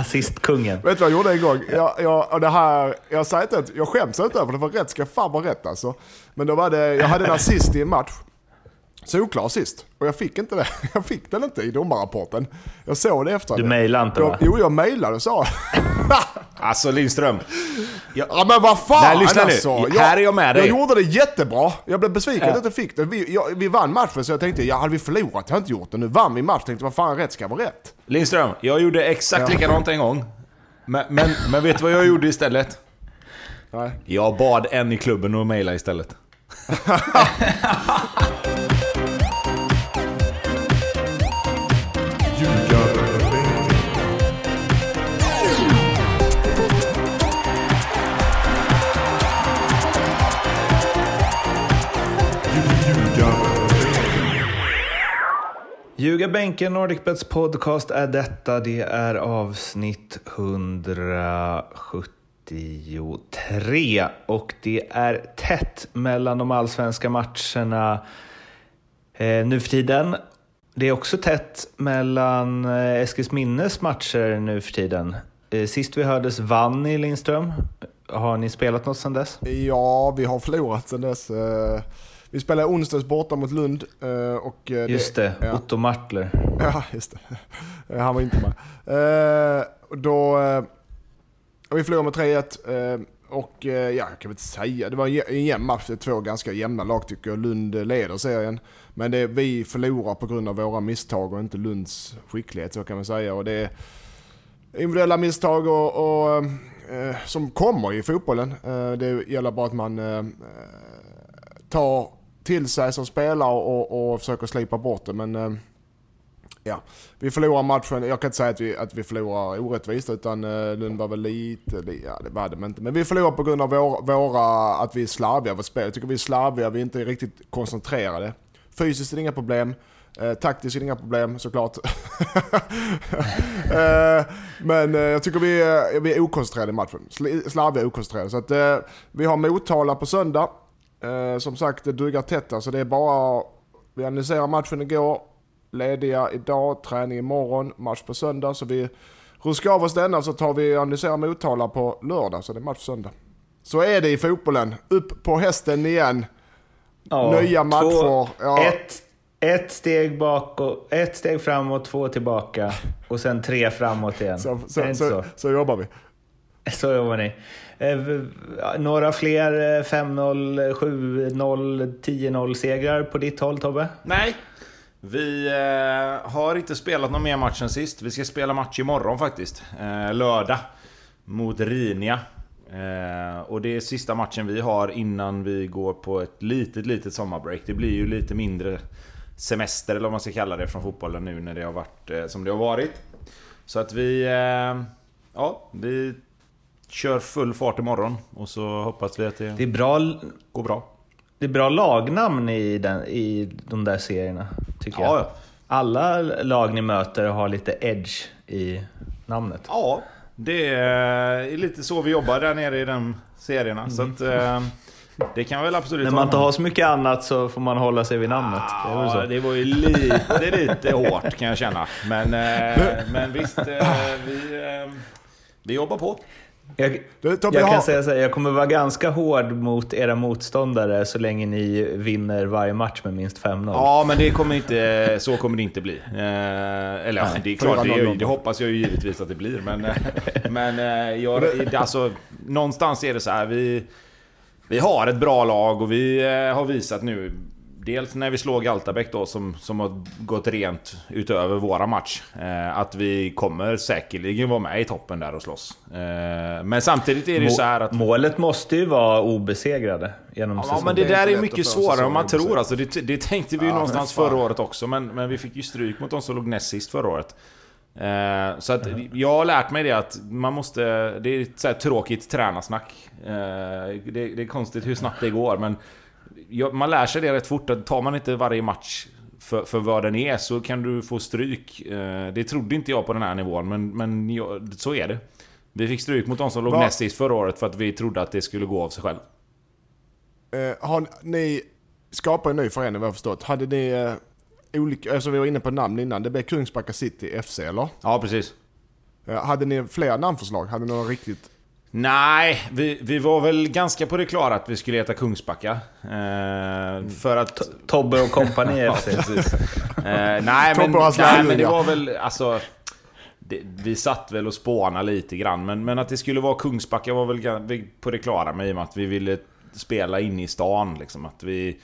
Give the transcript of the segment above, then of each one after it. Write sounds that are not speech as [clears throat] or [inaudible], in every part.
Assistkungen. Vet du vad jag gjorde en gång? Jag, jag, och det här, jag säger inte jag skäms inte över det, för rätt ska fan vara rätt alltså. Men då var det, jag hade en assist i en match. Solklar assist. Och jag fick inte det. [laughs] Jag fick den inte i domarrapporten. Jag såg det efter. Du mejlade inte va? Jo, jag mejlade och sa. [laughs] Alltså Lindström. Ja men vad fan Nej, lyssna nu. alltså. Här är jag med dig. Jag gjorde det jättebra. Jag blev besviken att jag inte fick det. Vi, jag, vi vann matchen så jag tänkte, ja hade vi förlorat jag har inte gjort det. Nu vann vi matchen. Tänkte vad fan rätt ska vara rätt. Lindström, jag gjorde exakt Ja. likadant en gång. Men, men, men vet du vad jag gjorde istället? Nej. Jag bad en i klubben att mejla istället. [laughs] Ljugarbänken, Nordicbets podcast är detta. Det är avsnitt 173 och det är tätt mellan de allsvenska matcherna eh, nu för tiden. Det är också tätt mellan eh, Eskilsminnes matcher nu för tiden. Eh, sist vi hördes vann ni Lindström. Har ni spelat något sedan dess? Ja, vi har förlorat sedan dess. Eh, vi spelade onsdags borta mot Lund. eh, Och eh, Just det, Ja. Otto Martler. [laughs] Ja, just det. Eh, Han var inte med. Då... eh, Vi förlorade med 3-1. eh, Och ja, jag kan väl inte säga. Det var en jä- en jämn match. Det är två ganska jämna lag tycker jag. Lund leder serien. Men det, vi förlorar på grund av våra misstag och inte Lunds skicklighet så kan man säga. Och det är individuella misstag och, och, som kommer i fotbollen. Det gäller bara att man tar till sig som spelare och, och försöker slipa bort det. Men eh, ja, vi förlorar matchen. Jag kan inte säga att vi, att vi förlorar orättvist utan eh, Lund var väl lite, ja det var de inte. Men vi förlorar på grund av vår, våra, att vi är slarviga vårt spel. Jag tycker vi är slarviga, vi är inte riktigt koncentrerade. Fysiskt är det inga problem. Eh, taktiskt är det inga problem såklart. [laughs] eh, men eh, jag tycker vi är, vi är okoncentrerade i matchen. Sl- Slarviga och okoncentrerade. Så att, eh, vi har Motala på söndag. Eh, som sagt, det duggar tätt där, så det är bara... Vi analyserar matchen igår, lediga idag, träning imorgon, match på söndag. Så vi ruskar av oss denna så tar vi och analyserar Motala på lördag, så det är match på söndag. Så är det i fotbollen. Upp på hästen igen. Ja, Nya matcher. Ja. Ett, ett, steg bak och, ett steg framåt, två tillbaka och sen tre framåt igen. Så, så, så, så? så jobbar vi. [laughs] Så jobbar ni. Eh, några fler 5-0, 7-0, 10-0 segrar på ditt håll Tobbe? Nej. Vi eh, har inte spelat någon mer match än sist. Vi ska spela match imorgon faktiskt. Eh, lördag. Mot Rinia. Eh, och det är sista matchen vi har innan vi går på ett litet, litet sommarbreak. Det blir ju lite mindre semester, eller vad man ska kalla det, från fotbollen nu när det har varit eh, som det har varit. Så att vi... Eh, ja, vi kör full fart imorgon. Och så hoppas vi att det, Det är bra, går bra. det är bra lagnamn i, den, i de där serierna, tycker jag. Ja, ja. Alla lag ni möter har lite edge i namnet. Ja, det är lite så vi jobbar där nere i de serierna. Så att, eh, det kan väl absolut När man inte har så mycket annat så får man hålla sig vid namnet. Det är väl Ja, det var ju lite, lite hårt kan jag känna. Men, eh, men visst, eh, vi, vi jobbar på. Jag, jag kan säga så här, jag kommer vara ganska hård mot era motståndare så länge ni vinner varje match med minst 5-0. Ja, men det kommer inte, så kommer det inte bli. Eh, eller ja, det är klart, det, 4-0. det hoppas jag ju givetvis att det blir. Men, eh, [laughs] men eh, jag, alltså, någonstans är det så här. Vi, vi har ett bra lag och vi eh, har visat nu Dels när vi slår Galtabäck då som, som har gått rent utöver våra match. Eh, att vi kommer säkerligen vara med i toppen där och slåss. Eh, men samtidigt är det ju så här att... Målet måste ju vara obesegrade genom Ja säsongen. men det Det är där är mycket svårare än man tror alltså. det, det tänkte vi ju Ja, någonstans förra året också men, men vi fick ju stryk mot de som låg näst sist förra året. Eh, så att jag har lärt mig det att man måste... Det är ett så här tråkigt tränarsnack. Eh, det, det är konstigt hur snabbt det går men... Man lär sig det rätt fort att tar man inte varje match för, för vad den är så kan du få stryk. Eh, det trodde inte jag på den här nivån men, men ja, så är det. Vi fick stryk mot de som låg Va? näst sist förra året för att vi trodde att det skulle gå av sig själv. Eh, har ni skapat en ny förening vad jag förstått. Hade ni eh, olika, alltså vi var inne på namn innan, det blev Kungsbacka City FC eller? Ja precis. Eh, hade ni fler namnförslag? Hade ni några riktigt... Nej, vi, vi var väl ganska på det klara att vi skulle heta Kungsbacka. Eh, för att... Tobbe och kompani [laughs] Ja, precis. Eh, nej, men, nej, men det var väl alltså... Det, vi satt väl och spånade lite grann, men, men att det skulle vara Kungsbacka var väl på det klara med i och med att vi ville spela inne i stan. Liksom, att vi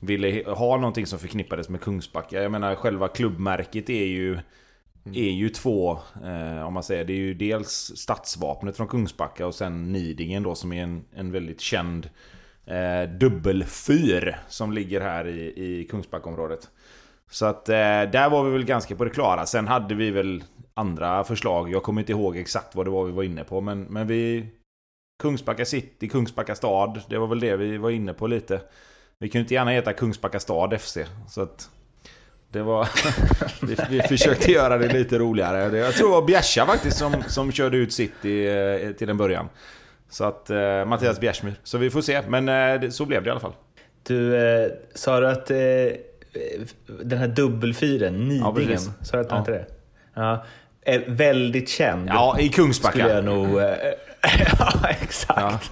ville ha någonting som förknippades med Kungsbacka. Jag menar, själva klubbmärket är ju... Mm. Är ju två, eh, om man säger, det är ju dels stadsvapnet från Kungsbacka och sen Nidingen då som är en, en väldigt känd eh, dubbelfyr som ligger här i, i Kungsbackaområdet. Så att eh, där var vi väl ganska på det klara. Sen hade vi väl andra förslag. Jag kommer inte ihåg exakt vad det var vi var inne på. Men, men vi... Kungsbacka city, Kungsbacka stad. Det var väl det vi var inne på lite. Vi kunde inte gärna heta Kungsbacka stad FC. Så att... Det var... [laughs] vi, vi försökte göra det lite roligare. Jag tror det var Bjärsa faktiskt som, som körde ut City eh, till en början. Så att eh, Mattias Bjärsmyr. Så vi får se. Men eh, så blev det i alla fall. Du, eh, sa du att eh, den här dubbelfyren, Nidingen, precis. sa du att den Ja. det? Ja. Är väldigt känd. Ja, i Kungsbacka. Skulle jag nog... [laughs] Ja, exakt.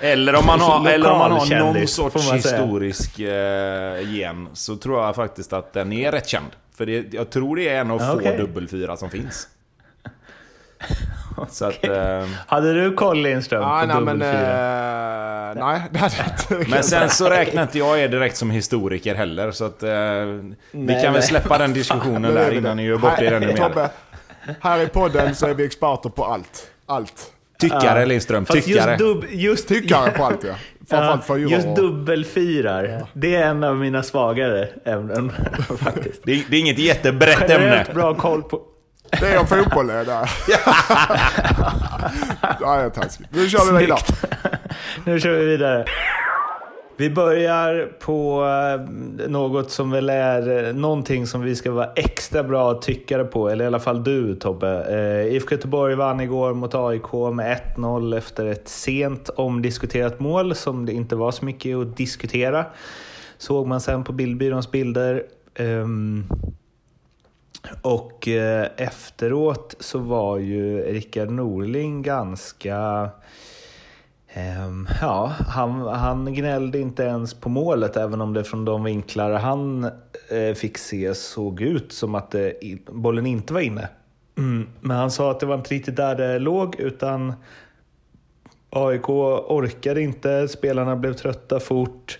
Eller om man har, [laughs] eller om man har någon sorts historisk eh, gen så tror jag faktiskt att den är rätt känd. För det, jag tror det är en av Ja, få dubbelfyra som finns. [laughs] Så att... Eh, Hade du koll Lindström Ah, på nej, men, eh, nej, det hade jag inte. men sen så räknar inte jag er direkt som historiker heller. Så att eh, vi Nej, kan väl släppa den diskussionen Nu är där vi innan ni gör bort er ännu mer. Tobbe, här i podden så är vi experter på allt. Allt. Tyckare Lindström, Fast tyckare. Just, dub, just, Tyckare på allt ja. [laughs] Framförallt för just dubbelfyrar, det är en av mina svagare ämnen [laughs] faktiskt. Det, är- det är inget jättebrett ämne. Generellt bra koll på... Det är om fotboll [laughs] det där. ja, jag är taskig. Nu kör vi vidare. Nu kör vi vidare. Vi börjar på eh, något som väl är eh, någonting som vi ska vara extra bra tyckare på, eller i alla fall du Tobbe. Eh, IFK Göteborg vann igår mot AIK med 1-0 efter ett sent omdiskuterat mål som det inte var så mycket att diskutera. Såg man sen på bildbyråns bilder. Ehm, och eh, efteråt så var ju Rickard Norling ganska... Ehm, ja, han, han gnällde inte ens på målet även om det från de vinklar han eh, fick se såg ut som att eh, det, bollen inte var inne. Mm, men han sa att det var inte riktigt där det låg utan AIK orkade inte, spelarna blev trötta fort.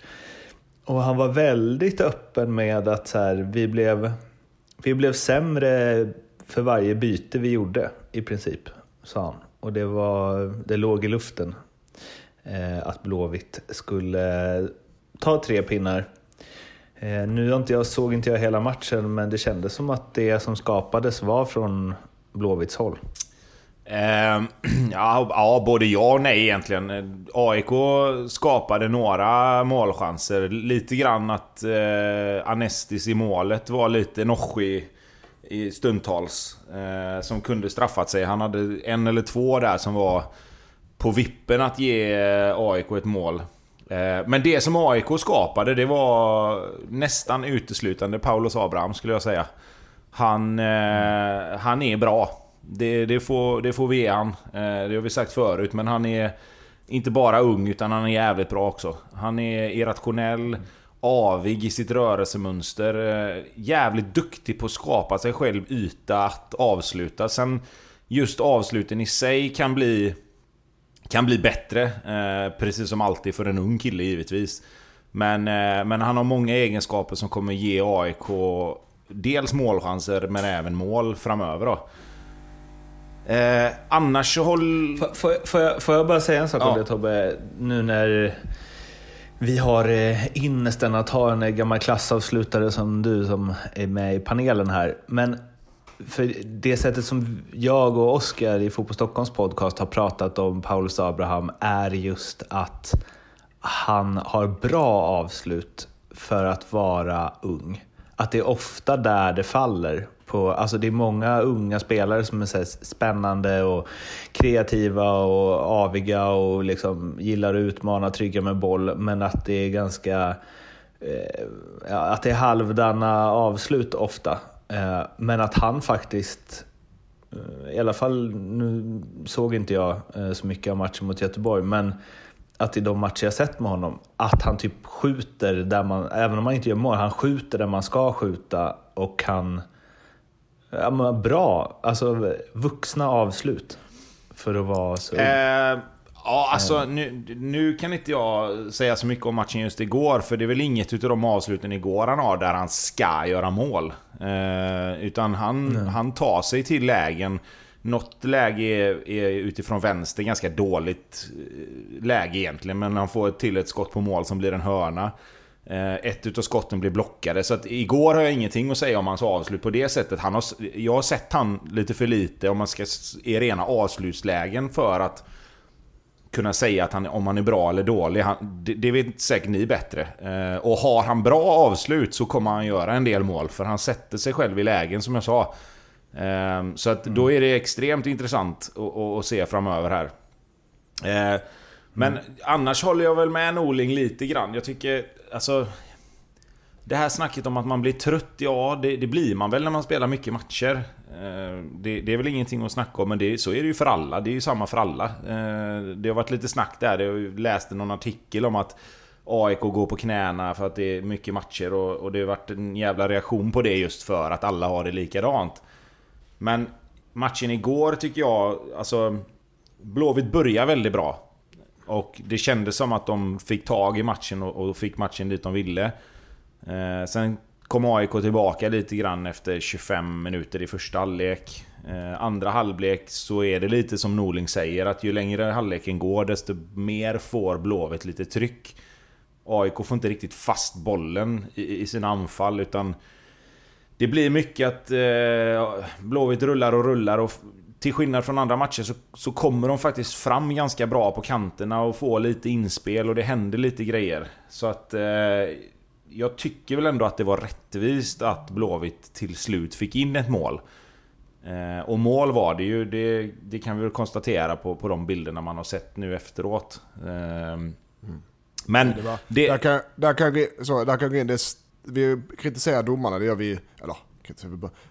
Och han var väldigt öppen med att så här, vi, blev, vi blev sämre för varje byte vi gjorde i princip, sa han. Och det, var, det låg i luften Eh, att Blåvitt skulle ta tre pinnar. Eh, nu inte jag, såg inte jag hela matchen, men det kändes som att det som skapades var från Blåvitts håll. Ehm, [clears throat] ja, ja, både ja och nej egentligen. AIK skapade några målchanser. Lite grann att eh, Anestis i målet var lite noschig i stundtals. Eh, som kunde straffat sig. Han hade en eller två där som var på vippen att ge eh, AIK ett mål. Eh, men det som AIK skapade, det var nästan uteslutande Paulos Abraham skulle jag säga. Han, mm. han är bra. Det, det, får, det får vi ge han. Det har vi sagt förut, men han är inte bara ung utan han är jävligt bra också. Han är irrationell, avig i sitt rörelsemönster. Jävligt duktig på att skapa sig själv yta att avsluta. Sen just avsluten i sig kan bli kan bli bättre, eh, precis som alltid för en ung kille givetvis. Men, eh, men han har många egenskaper som kommer ge AIK dels målchanser men även mål framöver då. Eh, annars så håll... Får, får, får, jag, får jag bara säga en sak Ja. om det Tobbe? Nu när vi har eh, ynnesten att ha en gammal klassavslutare som du som är med i panelen här. Men för det sättet som jag och Oskar i Fotboll Stockholms podcast har pratat om Paulus Abraham är just att han har bra avslut för att vara ung. Att det är ofta där det faller. På, alltså det är många unga spelare som är så spännande och kreativa och aviga och liksom gillar att utmana, trygga med boll. Men att det är ganska eh, att det är halvdana avslut ofta. Eh, men att han faktiskt eh, i alla fall nu såg inte jag eh, så mycket av matchen mot Göteborg, men att i de matcher jag sett med honom, att han typ skjuter där man, även om han inte gör mål, han skjuter där man ska skjuta och kan... Ja, men bra, alltså vuxna avslut för att vara så... Eh, ja, alltså nu, nu kan inte jag säga så mycket om matchen just igår, för det är väl inget utav de avsluten igår han har där han ska göra mål. Eh, utan han, han tar sig till lägen något läge är, är, utifrån vänster ganska dåligt eh, läge egentligen, men han får till ett skott på mål som blir en hörna. Eh, ett utav skotten blir blockade, så att igår har jag ingenting att säga om hans avslut på det sättet. Han har, jag har sett han lite för lite om man ska i rena avslutslägen för att kunna säga att han, om han är bra eller dålig. Han, det, det vet säkert ni bättre. Eh, och har han bra avslut så kommer han göra en del mål, för han sätter sig själv i lägen som jag sa. Ehm, så att då är det extremt intressant att, se framöver här. Ehm, men mm. annars håller jag väl med Norling lite grann. Jag tycker, alltså... Det här snacket om att man blir trött, ja det, det blir man väl när man spelar mycket matcher. Eh, det, det, är väl ingenting att snacka om, men det, så är det ju för alla. Det är ju samma för alla. Eh, det har varit lite snack där, jag läste någon artikel om att AIK går på knäna för att det är mycket matcher och, och det har varit en jävla reaktion på det just för att alla har det likadant. Men matchen igår tycker jag, alltså... Blåvitt börjar väldigt bra. Och det kändes som att de fick tag i matchen och, och fick matchen dit de ville. Eh, sen kom AIK tillbaka lite grann efter 25 minuter i första halvlek. Eh, andra halvlek så är det lite som Norling säger att ju längre halvleken går desto mer får Blåvitt lite tryck. AIK får inte riktigt fast bollen i, i sina anfall utan det blir mycket att eh, Blåvitt rullar och rullar och till skillnad från andra matcher så, så kommer de faktiskt fram ganska bra på kanterna och får lite inspel och det händer lite grejer. Så att... Eh, jag tycker väl ändå att det var rättvist att Blåvitt till slut fick in ett mål. Eh, och mål var det ju, det, det, kan vi väl konstatera på, på de bilderna man har sett nu efteråt. Eh, mm. Men... Det var, det, där kan, där kan, så, där kan det vi kritiserar domarna, det gör vi, eller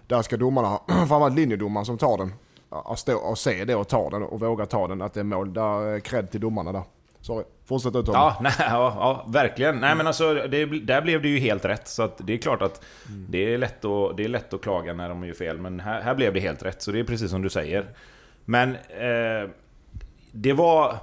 där ska domarna ha, [clears throat] framförallt linjedomaren som tar den, och, stå, och se det och ta den och våga ta den, att det är mål. Där, cred till domarna där. Sorry, fortsätt ut ja, nej, ja, ja, verkligen. Nej men alltså, det, där blev det ju helt rätt. Så det är klart att mm. det, är lätt att, det är lätt att klaga när de gör fel. Men här, här blev det helt rätt, så det är precis som du säger. Men eh, det var...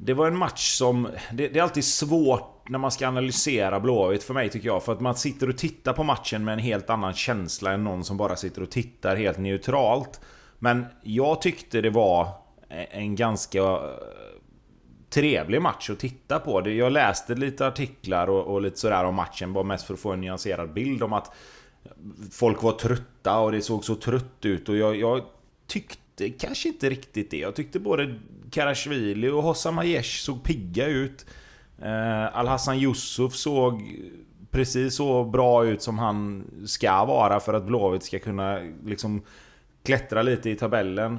Det var en match som... Det, det är alltid svårt när man ska analysera Blåvitt för mig tycker jag. För att man sitter och tittar på matchen med en helt annan känsla än någon som bara sitter och tittar helt neutralt. Men jag tyckte det var en ganska trevlig match att titta på. Jag läste lite artiklar och, och lite sådär om matchen, bara mest för att få en nyanserad bild om att folk var trötta och det såg så trött ut. Och jag, jag tyckte kanske inte riktigt det. Jag tyckte både Karashvili och Hossam Aiesh såg pigga ut. Eh, Al-Hassan Yusuf såg precis så bra ut som han ska vara för att Blåvitt ska kunna liksom klättra lite i tabellen.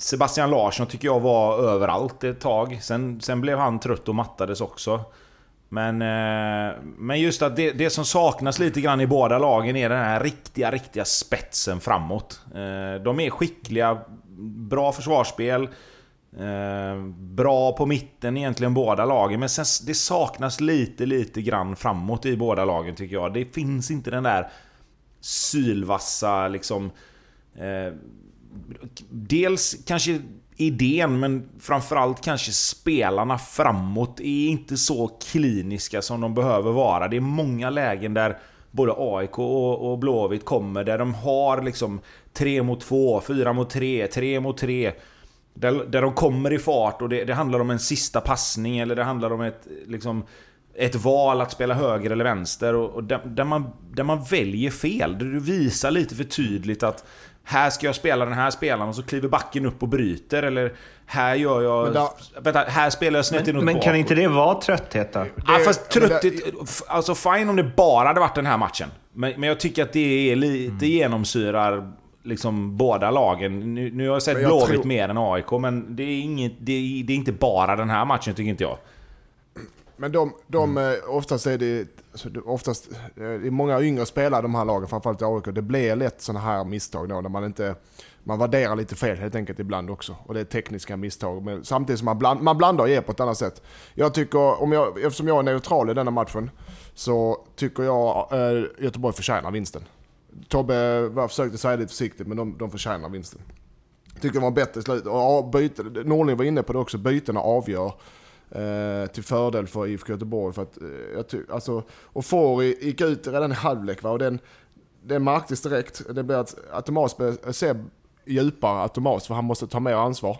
Sebastian Larsson tycker jag var överallt ett tag. Sen, sen blev han trött och mattades också. Men, eh, men just att det, det, som saknas lite grann i båda lagen är den här riktiga, riktiga spetsen framåt. Eh, de är skickliga, bra försvarsspel. Eh, bra på mitten egentligen båda lagen, men sen, det saknas lite, lite grann framåt i båda lagen tycker jag. Det finns inte den där sylvassa liksom... Dels kanske idén, men framförallt kanske spelarna framåt är inte så kliniska som de behöver vara. Det är många lägen där både AIK och, och Blåvitt kommer där de har liksom 3 mot 2, 4 mot 3, 3 mot 3 där, där de kommer i fart och det, det, handlar om en sista passning eller det handlar om ett, liksom, ett val att spela höger eller vänster. Och, och där, där, man, där man väljer fel. Där du visar lite för tydligt att här ska jag spela den här spelaren och så kliver backen upp och bryter. Eller här gör jag... Då, vänta, här spelar jag snett Men, men kan inte det vara trötthet då? Ja, fast trötthet... Alltså fine om det bara hade varit den här matchen. Men, men jag tycker att det är lite mm. genomsyrar liksom båda lagen. Nu, nu har jag sett Blåvitt tror... mer än AIK, men det är, inget, det, är, det är inte bara den här matchen tycker inte jag. Men de, de mm. Eh, oftast är det, alltså, oftast, eh, det är många yngre spelare de här lagen, framförallt i AIK. Det blir lätt sådana här misstag då när man inte man värderar lite fel helt enkelt ibland också. Och det är tekniska misstag. Men samtidigt som man, bland, man blandar och ger på ett annat sätt. Jag tycker, om jag, eftersom jag är neutral i denna matchen, så tycker jag eh, Göteborg förtjänar vinsten. Tobbe var, försökte säga det lite försiktigt, men de, de förtjänar vinsten. Tycker det var bättre slut. Och byte, Norling var inne på det också, bytena avgör. Eh, till fördel för IFK Göteborg. För att, eh, jag ty, alltså, och Fori gick ut redan i halvlek va, och den, den märktes direkt. Det blir att automatiskt blir eh, Seb djupare automatiskt för han måste ta mer ansvar.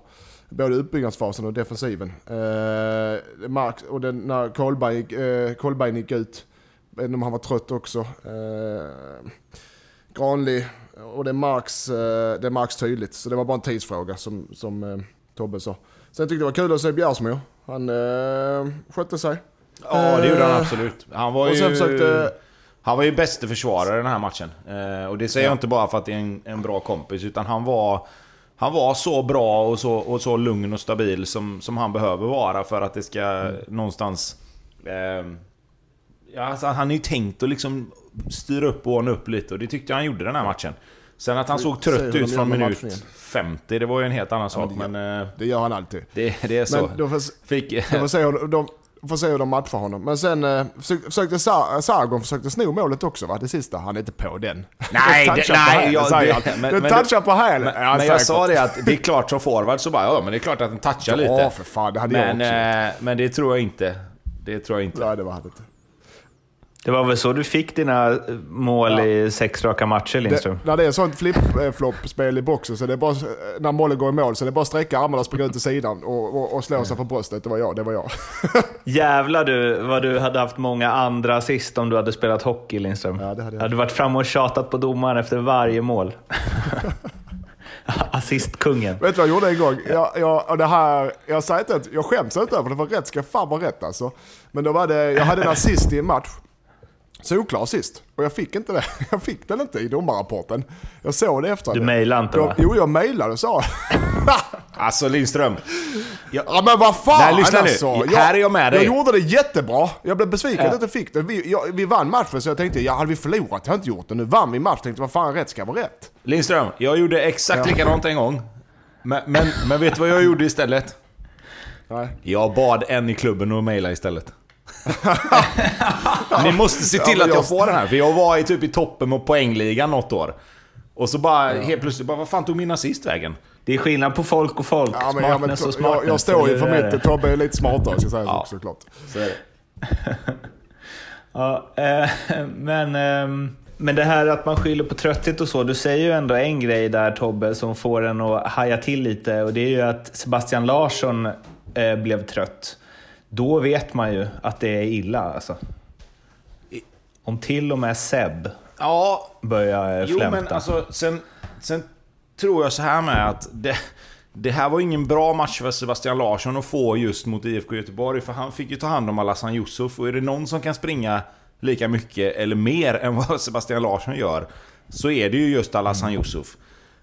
Både uppbyggnadsfasen och defensiven. Eh, Mark, och den, när Kolberg gick, eh, gick ut, jag vet inte om han var trött också. Eh, Granli, och det märks, eh, det märks tydligt. Så det var bara en tidsfråga som, som eh, Tobbe sa. Sen tyckte jag det var kul att se Bjärsmo. Han eh, skötte sig. Ja, det gjorde han Eh, absolut. Han var och ju... försökte- Han var ju bäste försvarare i den här matchen. Eh, och det säger jag inte bara för att det är en, en bra kompis, utan han var... Han var så bra och så, och så lugn och stabil som, som han behöver vara för att det ska Mm. någonstans... Eh, ja, alltså, han är ju tänkt att liksom styra upp och ordna upp lite och det tyckte jag han gjorde den här matchen. Sen att han såg trött ut från minut matchningen. 50, det var ju en helt annan sak. det gör- Men eh, Det gör han alltid. det, det är så. Men de får, Fick, de får, se hur, de får se hur de matchar honom. Men sen eh, försökte, Sa- Sargon försökte sno målet också va? Det sista. Han är inte på den. [laughs] Nej, Den det- nej, jag- det- men- Den men touchar på hälen. Men, Ja, men jag sa det att det är klart som forward så bara ja men det är klart att den touchar lite. Ja för fan, det hade men, jag också. eh, men det tror jag inte. Det tror jag inte. Nej, det var han inte. Det var väl så du fick dina mål Ja. i sex raka matcher, Lindström? Det, när det är sånt flip-flop-spel i boxen så det är bara, när bollen går i mål så det är bara att sträcka armarna och springa ut till sidan och, och, och slå sig för bröstet. Det var jag, det var jag. [laughs] Jävlar du vad du hade haft många andra assist om du hade spelat hockey, Lindström. Ja, det hade jag. Hade du varit framme och tjatat på domaren efter varje mål. [laughs] Assistkungen. Vet du vad jag gjorde en gång? Jag, jag, det här, jag säger inte att jag skäms inte över det, för rätt ska fan vara rätt alltså. Men då var det, jag hade en assist i en match. Solklar assist. Och jag fick inte det. [laughs] Jag fick den inte i domarrapporten. Jag såg det efter. Du mejlade inte jag, va? Jo, jag mejlade och sa. [laughs] Alltså Lindström. Jag, Ja men vad fan Nej, lyssna nu. alltså. Jag, Här är jag med dig. Jag gjorde det jättebra. Jag blev besviken Ja. att jag inte fick det. Vi, jag, vi vann matchen så jag tänkte, ja hade vi förlorat jag har inte gjort det. Nu vann vi matchen. Tänkte vad fan rätt ska vara rätt. Lindström, jag gjorde exakt Ja. likadant en gång. Men, men, men vet du vad jag gjorde istället? Nej. Jag bad en i klubben att mejla istället. [laughs] Ni måste se till Ja, att jag jag- får den här, för jag var i typ i toppen på poängligan något år. Och så bara helt plötsligt, bara, vad fan tog min assist vägen? Det är skillnad på folk och folk. Ja, men, ja, men, smartness och jag, smartness. jag står ju för mitt. Tobbe är lite smartare ska jag säga Ja. så, såklart. Så är det. [laughs] Ja, eh, [laughs] men, ehm, men det här att man skyller på trötthet och så. Du säger ju ändå en grej där Tobbe som får en att haja till lite och det är ju att Sebastian Larsson eh, blev trött. Då vet man ju att det är illa alltså. Om till och med Seb Ja, börjar Jo flämta. men alltså, sen, sen tror jag så här med att det, det här var ingen bra match för Sebastian Larsson att få just mot IFK Göteborg. För han fick ju ta hand om Alhassan Yusuf. Och är det någon som kan springa lika mycket eller mer än vad [laughs] Sebastian Larsson gör. Så är det ju just Alhassan Yusuf.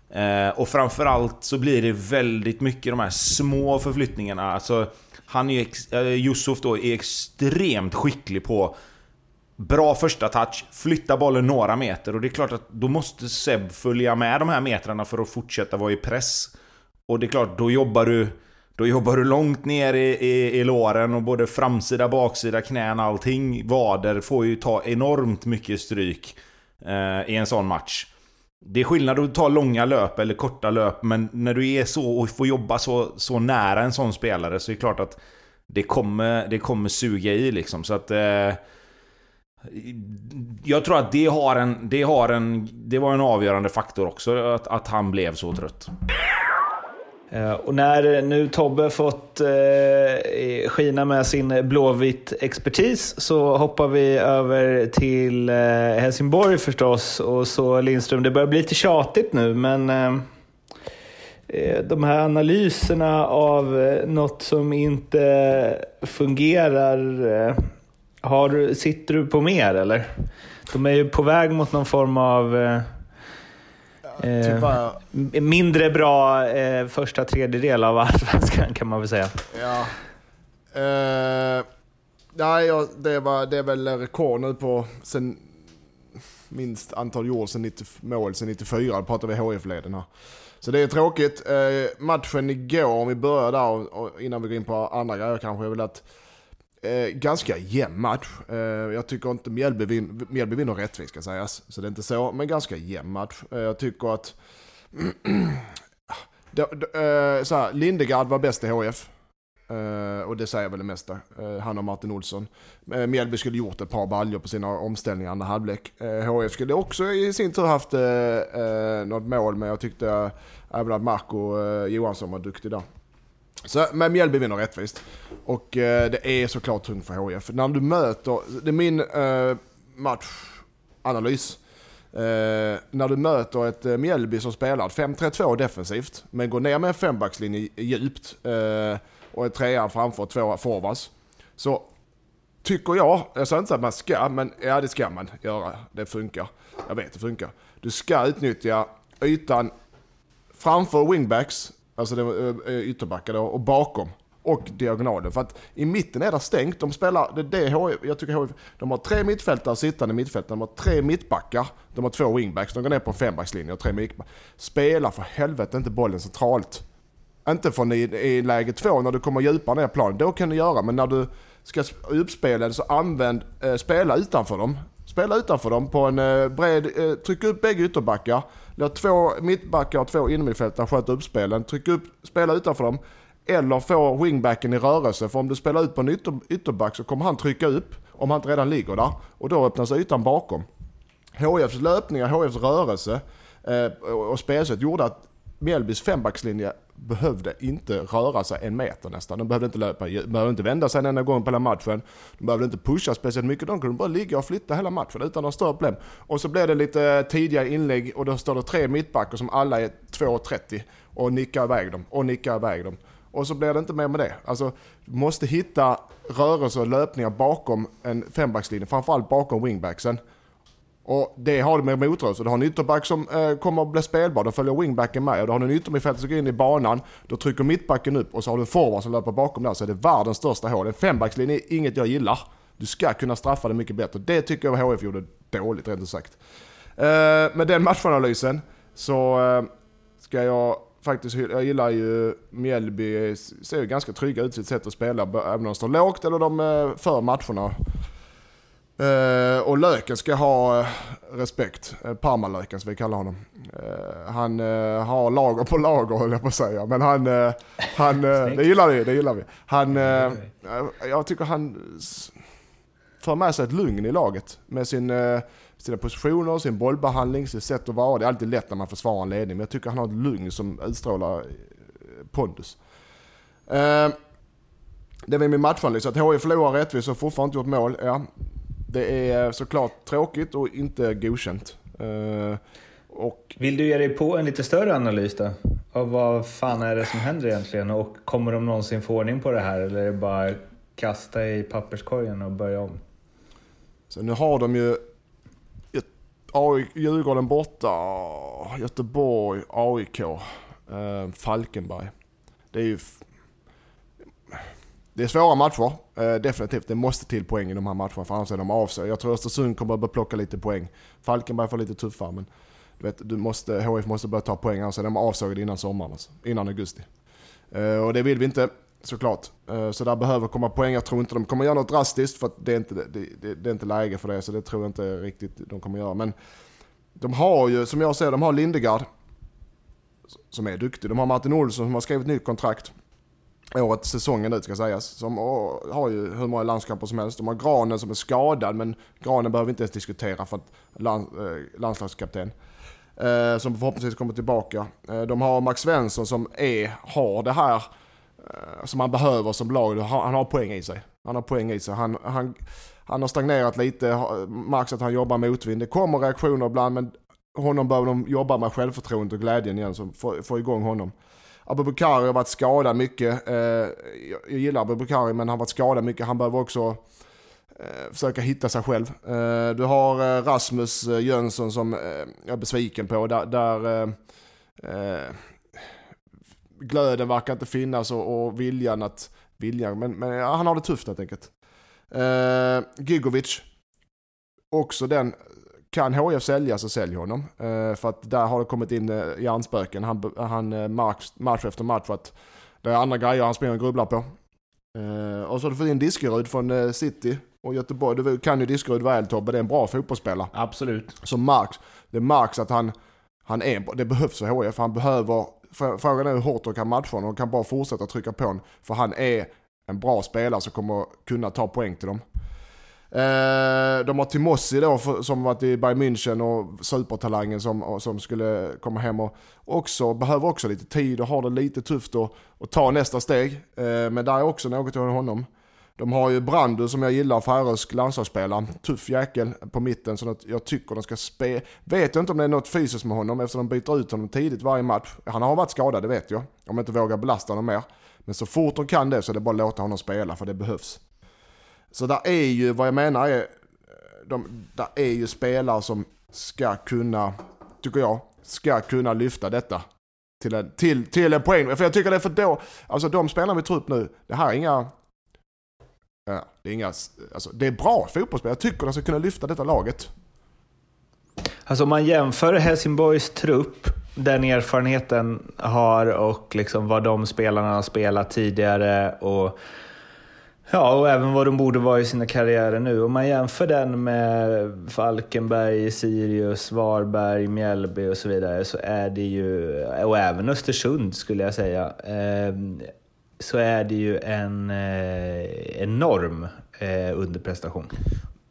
Eh, och framförallt så blir det väldigt mycket de här små förflyttningarna. Alltså, han är, ex- eh, Yusuf då är extremt skicklig på Bra första touch, flytta bollen några meter och det är klart att då måste Seb följa med de här metrarna för att fortsätta vara i press. Och det är klart, då jobbar du, då jobbar du långt ner i, i, i låren och både framsida, baksida, knän, allting. Vader får ju ta enormt mycket stryk eh, i en sån match. Det är skillnad att ta långa löp eller korta löp, men när du är så och får jobba så, så nära en sån spelare så är det klart att det kommer, det kommer suga i liksom. Så att... Eh, jag tror att det har en, det har en, det var en avgörande faktor också, att, att han blev så trött. Eh, och när nu Tobbe fått eh, skina med sin blåvitt expertis så hoppar vi över till eh, Helsingborg förstås. Och så Lindström, det börjar bli lite tjatigt nu men eh, eh de här analyserna av eh, något som inte fungerar, eh, har, sitter du på mer eller? De är ju på väg mot någon form av eh, eh, eh, Tyvärr. Mindre bra eh, första tredjedel av allsvenskan kan man väl säga. Ja. Eh, nej, det, var, det är väl rekord nu på sen, minst antal gjord sen 90, mål sen 94. Då pratar vi HIF-leden här. Så det är tråkigt. Eh, matchen igår, om vi börjar där och, och innan vi går in på andra grejer kanske, jag vill att Eh, ganska jämn match. Eh, jag tycker inte Mjällby, vin, Mjällby vinner rättvist ska sägas. Så det är inte så, men ganska jämn match. Eh, jag tycker att... [clears throat] de, de, eh, så här, Lindegard var bäst i HF. Eh, och det säger väl det mesta. Eh, han och Martin Olsson. Uh, Mjällby skulle gjort ett par baljor på sina omställningar andra halvlek. HF skulle också i sin tur haft något mål, men jag tyckte även att Marco Johansson var duktig där. Så, men Mjällby vinner rättvist. Och eh, det är såklart tungt för HIF. När du möter, det är min eh, matchanalys. Eh, när du möter ett Mjällby som spelar 5-3-2 defensivt, men går ner med en fembackslinje djupt och en trea framför två forwards. Så tycker jag, jag säger inte att man ska, men ja det ska man göra. Det funkar. Jag vet det funkar. Du ska utnyttja ytan framför wingbacks, alltså det var eh, eh, ytterbackar då, och bakom. Och diagonalen. För att i mitten är det stängt. De spelar, det, det HF, jag tycker HF, de har tre mittfältare sittande mittfältare, de har tre mittbackar, de har två wingbacks, de går ner på en fembackslinje och tre mittbackar. Spela för helvete inte bollen centralt. Inte från i, i läge två när du kommer djupare ner planen. Då kan du göra, men när du ska uppspela så använd, eh, spela utanför dem. Spela utanför dem på en eh, bred, eh, tryck upp bägge ytterbackar. Låt två mittbackar och två innermittfältare sköta uppspelen. Tryck upp, spela utanför dem. Eller få wingbacken i rörelse, för om du spelar ut på en ytter, ytterback så kommer han trycka upp om han inte redan ligger där. Och då öppnas ytan bakom. HFs löpningar, HFs rörelse eh, och spelsätt gjorde att Mjällbys fembackslinje behövde inte röra sig en meter nästan. De behövde inte löpa, de behövde inte vända sig en enda gång på hela matchen. De behövde inte pusha speciellt mycket. De kunde bara ligga och flytta hela matchen utan några större problem. Och så blev det lite tidigare inlägg och då står det tre mittbackar som alla är 2,30 och nickar iväg dem och nickar iväg dem. Och så blir det inte mer med det. Alltså, du måste hitta rörelser och löpningar bakom en fembackslinje, framförallt bakom wingbacksen. Och det har du med motrörelse. Du har en ytterback som eh, kommer att bli spelbar, då följer wingbacken med. Och då har du en yttermittfältare som går in i banan, då trycker mittbacken upp och så har du en forward som löper bakom där. Så är det världens största hål. En fembackslinje är inget jag gillar. Du ska kunna straffa det mycket bättre. Det tycker jag HF gjorde dåligt rent ut sagt. Eh, med den matchanalysen så eh, ska jag faktiskt, jag gillar ju Mjällby, ser ju ganska trygga ut sitt sätt att spela, även om de står lågt eller de eh, för matcherna. Uh, och Löken ska ha uh, respekt. Uh, Parmalöken som vi kallar honom. Uh, han har lager på lager höll jag på att säga. Men han, han det gillar vi, det gillar vi. Han, jag tycker han för med sig ett lugn i laget. Med sin, sina positioner, sin bollbehandling, sitt sätt att vara. Det är alltid lätt när man försvarar en ledning. Men jag tycker han har ett lugn som utstrålar pondus. det är min matchanalys. Att HIF förlorar rättvist och fortfarande inte gjort mål. Ja, det är såklart tråkigt och inte godkänt. Uh, och... Vill du ge dig på en lite större analys då? Av vad fan är det som händer egentligen? Och kommer de någonsin få ordning på det här eller är det bara kasta i papperskorgen och börja om? Så nu har de ju AIK, Djurgården borta, Göteborg, AIK, eh, Falkenberg. Det är ju det är svåra matcher, eh, definitivt. Det måste till poäng i de här matcherna för annars är de av sig. Jag tror Östersund kommer att börja plocka lite poäng. Falkenberg får lite tuffare men du vet, du måste, HF måste börja ta poäng annars är de avsågade innan sommaren, alltså, innan augusti. Eh, och det vill vi inte såklart. Eh, så där behöver komma poäng. Jag tror inte de kommer göra något drastiskt för det är, inte, det, det, det är inte läge för det. Så det tror jag inte riktigt de kommer göra. Men de har ju, som jag ser de har Lindegard som är duktig. De har Martin Olsson som har skrivit nytt kontrakt året, säsongen ut ska sägas. Som har ju hur många landskamper som helst. De har Granen som är skadad, men Granen behöver vi inte ens diskutera för att land, eh, landslagskapten. Eh, som förhoppningsvis kommer tillbaka. Eh, de har Max Svensson som är, har det här eh, som han behöver som lag. Han, han, har poäng i sig. Han har poäng i sig. Han, han, han har stagnerat lite, märks att han jobbar motvind. Det kommer reaktioner ibland, men honom behöver de jobba med självförtroendet och glädjen igen, så få, få igång honom. Abubakari har varit skadad mycket. Eh, jag gillar Abubakari men han har varit skadad mycket. Han behöver också eh, försöka hitta sig själv. Eh, du har eh, Rasmus eh, Jönsson som eh, jag är besviken på. Där, där glöden verkar inte finnas och, och viljan att... Viljan, men, men ja, han har det tufft helt enkelt. Eh, Gigovic, också den kan HF sälja så sälj honom. Eh, för att där har det kommit in eh, hjärnspöken. Han, han eh, match, match efter match att det är andra grejer han springer och grubblar på. Eh, och så har du fått in Diskerud från City och Göteborg. Du kan ju Diskerud väl Tobbe, det är en bra fotbollsspelare. Absolut. Så Marx, det märks att han, han är, det behövs för HF. Han behöver, frågan är hur hårt de kan matcha honom. De kan bara fortsätta trycka på honom. För han är en bra spelare som kommer kunna ta poäng till dem. Eh, de har Timossi då som varit i Bayern München och supertalangen som, som skulle komma hem och också behöver också lite tid och har det lite tufft att, att ta nästa steg. Eh, men där är också något av honom. De har ju Brandu som jag gillar, färöisk landslagsspelare. Tuff jäkel på mitten så jag tycker de ska spela. Vet jag inte om det är något fysiskt med honom eftersom de byter ut honom tidigt varje match. Han har varit skadad, det vet jag. Om jag inte vågar belasta honom mer. Men så fort de kan det så är det bara att låta honom spela för det behövs. Så där är ju, vad jag menar är, de, där är ju spelare som ska kunna, tycker jag, ska kunna lyfta detta till en, till, till en poäng. För jag tycker det är för då, alltså de spelarna vi tror upp nu, det här är inga, ja, det är inga, alltså det är bra fotbollsspelare. Jag tycker de ska kunna lyfta detta laget. Alltså om man jämför Helsingborgs trupp, den erfarenheten har och liksom vad de spelarna har spelat tidigare och Ja, och även vad de borde vara i sina karriärer nu. Om man jämför den med Falkenberg, Sirius, Varberg, Mjällby och så vidare så är det ju, och även Östersund skulle jag säga, ehm, så är det ju en eh, enorm eh, underprestation.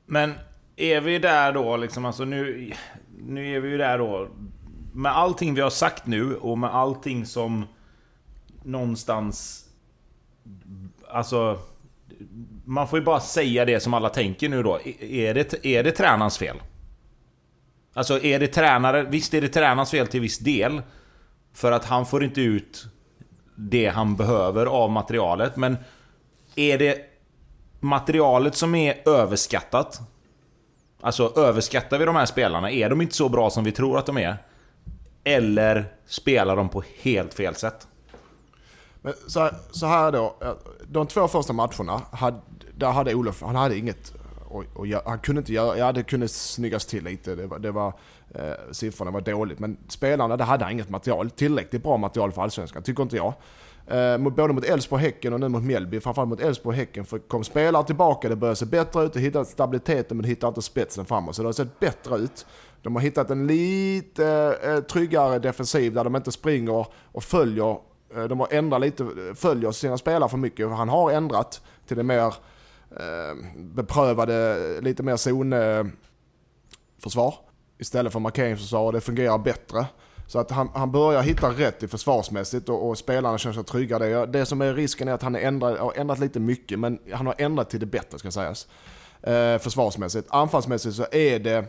Men är vi där då, liksom, alltså nu, nu är vi ju där då, med allting vi har sagt nu och med allting som någonstans, alltså man får ju bara säga det som alla tänker nu då. Är det, är det tränarens fel? Alltså är det tränare... Visst är det tränarens fel till viss del. För att han får inte ut det han behöver av materialet. Men är det materialet som är överskattat? Alltså överskattar vi de här spelarna? Är de inte så bra som vi tror att de är? Eller spelar de på helt fel sätt? Men så, här, så här då, de två första matcherna, hade, där hade Olof, han hade inget och, och han kunde inte göra, ja det kunde snyggas till lite, det var, det var eh, siffrorna var dåligt. Men spelarna, det hade han inget material, tillräckligt bra material för Allsvenskan, tycker inte jag. Eh, både mot Elfsborg Häcken och nu mot Mjällby, framförallt mot Elfsborg Häcken, för kom spelare tillbaka, det började se bättre ut, de hittade stabiliteten men de hittade inte spetsen framåt. Så det har sett bättre ut. De har hittat en lite eh, tryggare defensiv där de inte springer och följer Eh, de har ändrat lite, följer sina spelare för mycket. Han har ändrat till det mer eh, beprövade, lite mer zonförsvar. Istället för markeringsförsvar och det fungerar bättre. Så att han, han börjar hitta rätt i försvarsmässigt och, och spelarna känner sig trygga. Det, det som är risken är att han ändrat, har ändrat lite mycket, men han har ändrat till det bättre ska sägas. Eh, försvarsmässigt. Anfallsmässigt så är det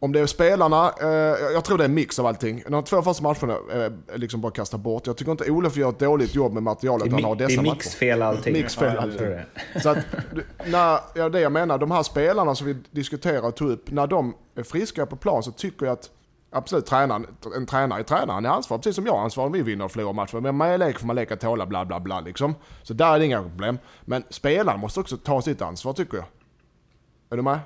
om det är spelarna, eh, jag tror det är en mix av allting. De två första matcherna är liksom bara kasta bort. Jag tycker inte Olof gör ett dåligt jobb med materialet han har dessa matcher. Det är mixfel allting. Mixfel allting. Så att, [laughs] när, ja, det jag menar, de här spelarna som vi diskuterar och tog upp, när de är friska på plan så tycker jag att Absolut, tränaren, en tränare är tränare. Han är ansvarig, precis som jag är ansvarig om vi vinner och förlorar matcher. Men med lek får man leka tåla, bla bla bla liksom. Så där är det inga problem. Men spelarna måste också ta sitt ansvar tycker jag. Är du med?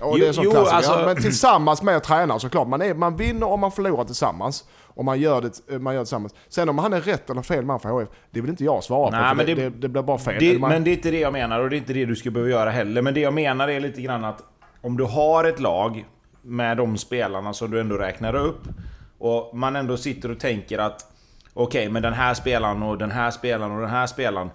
Och det är som jo, Alltså... Men tillsammans med tränaren såklart. Man, är, man vinner och man förlorar tillsammans. Och man gör, det, man gör det tillsammans. Sen om han är rätt eller fel man för HF, det vill inte jag svara Nej, på. Men det, det, det, blir bara fel. Det, men det är inte det jag menar och det är inte det du ska behöva göra heller. Men det jag menar är lite grann att om du har ett lag med de spelarna som du ändå räknar upp. Och man ändå sitter och tänker att okej, okay, men den här spelaren och den här spelaren och den här spelaren.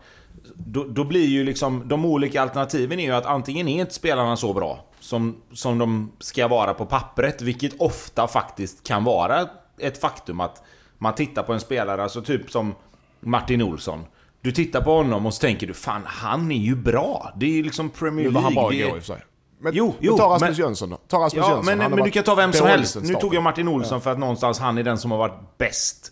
Då, då, blir ju liksom de olika alternativen är ju att antingen är inte spelarna så bra som, som de ska vara på pappret, vilket ofta faktiskt kan vara ett faktum att man tittar på en spelare, alltså typ som Martin Olsson. Du tittar på honom och så tänker du fan, han är ju bra. Det är ju liksom Premier League. Nu var han bra igår i och för sig. Men, jo, jo, ta Rasmus men, Jönsson då. Ta Rasmus ja, Jönsson. Men, men du kan ta vem som helst. Nu tog jag Martin Olsson ja. för att någonstans han är den som har varit bäst.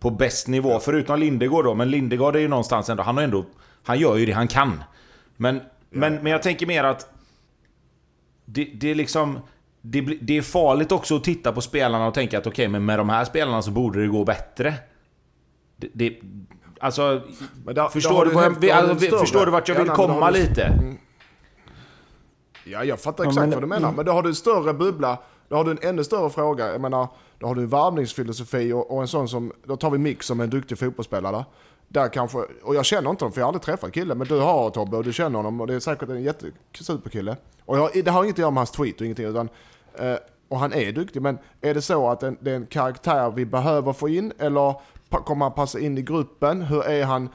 På bäst nivå. Ja. Förutom Lindegård då. Men Lindegård är ju någonstans ändå... Han har ändå... Han gör ju det han kan. Men, men, men jag tänker mer att det, det är liksom... Det, det, är farligt också att titta på spelarna och tänka att okej, okay, men med de här spelarna så borde det gå bättre. Det, det, alltså... Där, förstår, du, helt, vi, alltså, förstår du vart jag vill komma lite? Mm. Ja, jag fattar exakt men, vad du menar. Men då har du en större bubbla, då har du en ännu större fråga. Jag menar, då har du en varvningsfilosofi och, och en sån som, då tar vi Mix som en duktig fotbollsspelare. Där kanske, och jag känner inte honom för jag har aldrig träffat killen, men du har Tobbe och du känner honom och det är säkert en jättesuperkille. Och jag, det har inget att göra med hans tweet och ingenting utan, eh, och han är duktig, men är det så att det är en karaktär vi behöver få in eller kommer han passa in i gruppen? Hur är han,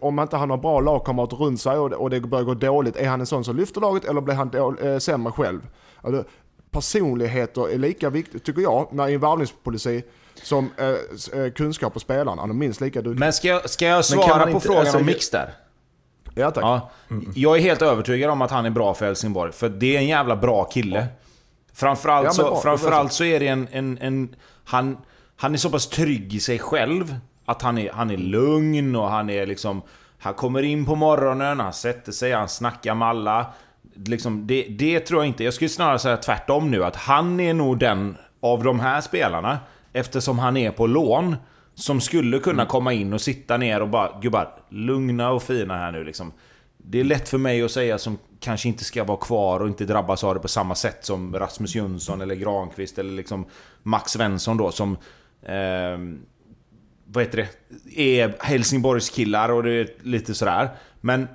om inte han har bra lagkamrater runt sig och det, och det börjar gå dåligt, är han en sån som lyfter laget eller blir han då, eh, sämre själv? Alltså, personligheter är lika viktigt, tycker jag, när i en varvningspolicy som eh, eh kunskap på spelarna. Han är minst lika duktig. Men ska jag, ska jag svara på inte, frågan alltså, om Mix där? Ja tack. Ja, jag är helt övertygad om att han är bra för Helsingborg. För det är en jävla bra kille. Ja. Framförallt, ja, så, framförallt så är det en... en, en han, han är så pass trygg i sig själv. Att han är, han är lugn och han är liksom... Han kommer in på morgonen, han sätter sig, han snackar med alla. Liksom, det, det tror jag inte. Jag skulle snarare säga tvärtom nu. Att han är nog den av de här spelarna, eftersom han är på lån, som skulle kunna mm. komma in och sitta ner och bara Gubbar, lugna och fina här nu liksom. Det är lätt för mig att säga som kanske inte ska vara kvar och inte drabbas av det på samma sätt som Rasmus Jönsson eller Granqvist eller liksom Max Svensson då som... Eh, vad heter det? Är Helsingborgs killar och det är lite sådär. Men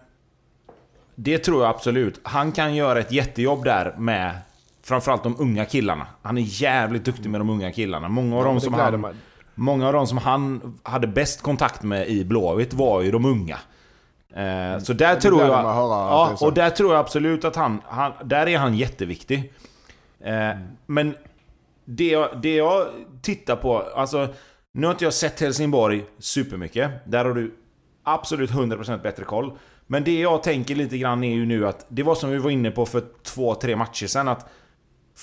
det tror jag absolut. Han kan göra ett jättejobb där med framförallt de unga killarna. Han är jävligt duktig med de unga killarna. Många av, ja, dem, som han, många av dem som han hade bäst kontakt med i Blåvitt var ju de unga. Eh, så där tror jag... Ja, och där tror jag absolut att han, han... Där är han jätteviktig. Eh, mm. Men det jag, det jag tittar på, alltså... Nu har inte jag sett Helsingborg supermycket. Där har du absolut 100% bättre koll. Men det jag tänker lite grann är ju nu att det var som vi var inne på för två, tre matcher sen att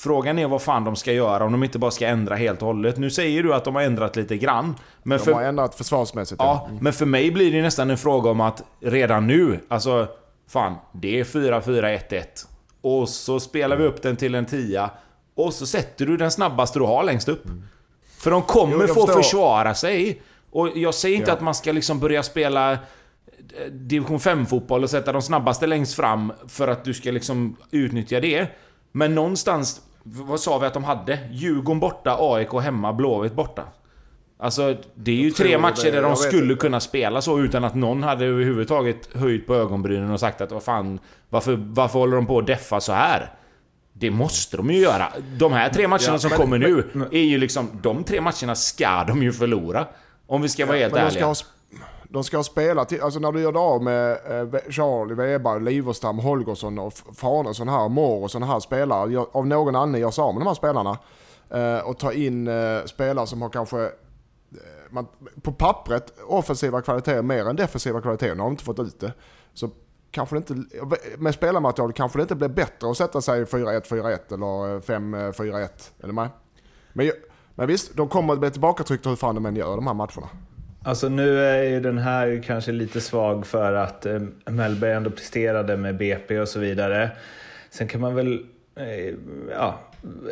Frågan är vad fan de ska göra om de inte bara ska ändra helt och hållet. Nu säger du att de har ändrat lite grann. Men de för, har ändrat försvarsmässigt. Ja, ja, men för mig blir det nästan en fråga om att redan nu, alltså fan, det är 4-4-1-1. Och så spelar vi upp den till en 10 och så sätter du den snabbaste du har längst upp. Mm. För de kommer jo, få förstår. försvara sig. Och jag säger inte ja. att man ska liksom börja spela eh, division 5-fotboll och sätta de snabbaste längst fram för att du ska liksom utnyttja det. Men någonstans, vad sa vi att de hade? Djurgården borta, AIK hemma, Blåvitt borta. Alltså, det är ju tre matcher där de skulle kunna spela så utan att någon hade överhuvudtaget höjt på ögonbrynen och sagt att vad fan, varför, varför håller de på att deffa så här? Det måste de ju göra. De här tre matcherna ja, som men, kommer nu men, är ju liksom... De tre matcherna ska de ju förlora. Om vi ska vara helt ärliga. De ska spela till, alltså när du gör det av med eh, Charlie Weber, Liverstam, Holgersson och Farnesson här, Mår och sådana här spelare. Jag, av någon anledning gör sig av med de här spelarna. Eh, och ta in eh, spelare som har kanske eh, man, på pappret offensiva kvaliteter mer än defensiva kvaliteter. Nu har de inte fått ut det. Så kanske det inte, med spelarmaterial kanske det inte blir bättre att sätta sig 4-1, 4-1 eller eh, 5-4-1. Eller eh, med? Men, men visst, de kommer att bli tillbakatryckta hur fan de än gör de här matcherna. Alltså nu är ju den här kanske lite svag för att eh, Mellberg ändå presterade med BP och så vidare. Sen kan man väl eh, ja,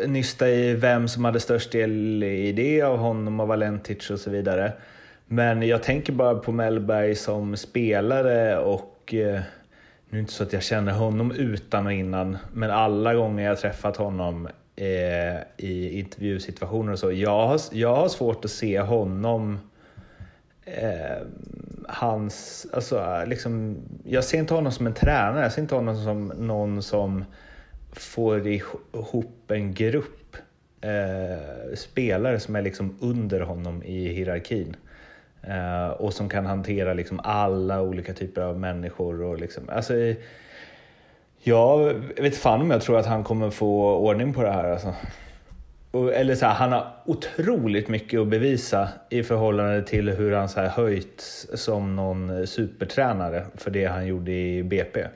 nysta i vem som hade störst del i det av honom och Valentic och så vidare. Men jag tänker bara på Mellberg som spelare och eh, nu är det inte så att jag känner honom utan och innan, men alla gånger jag träffat honom eh, i intervjusituationer och så, jag har, jag har svårt att se honom eh, hans, alltså liksom, jag ser inte honom som en tränare, jag ser inte honom som någon som får ihop en grupp eh, spelare som är liksom under honom i hierarkin. Eh, och som kan hantera liksom alla olika typer av människor. Och liksom, alltså, jag vet fan om jag tror att han kommer få ordning på det här. Alltså eller så här, han har otroligt mycket att bevisa i förhållande till hur han så här höjts som någon supertränare för det han gjorde i BP.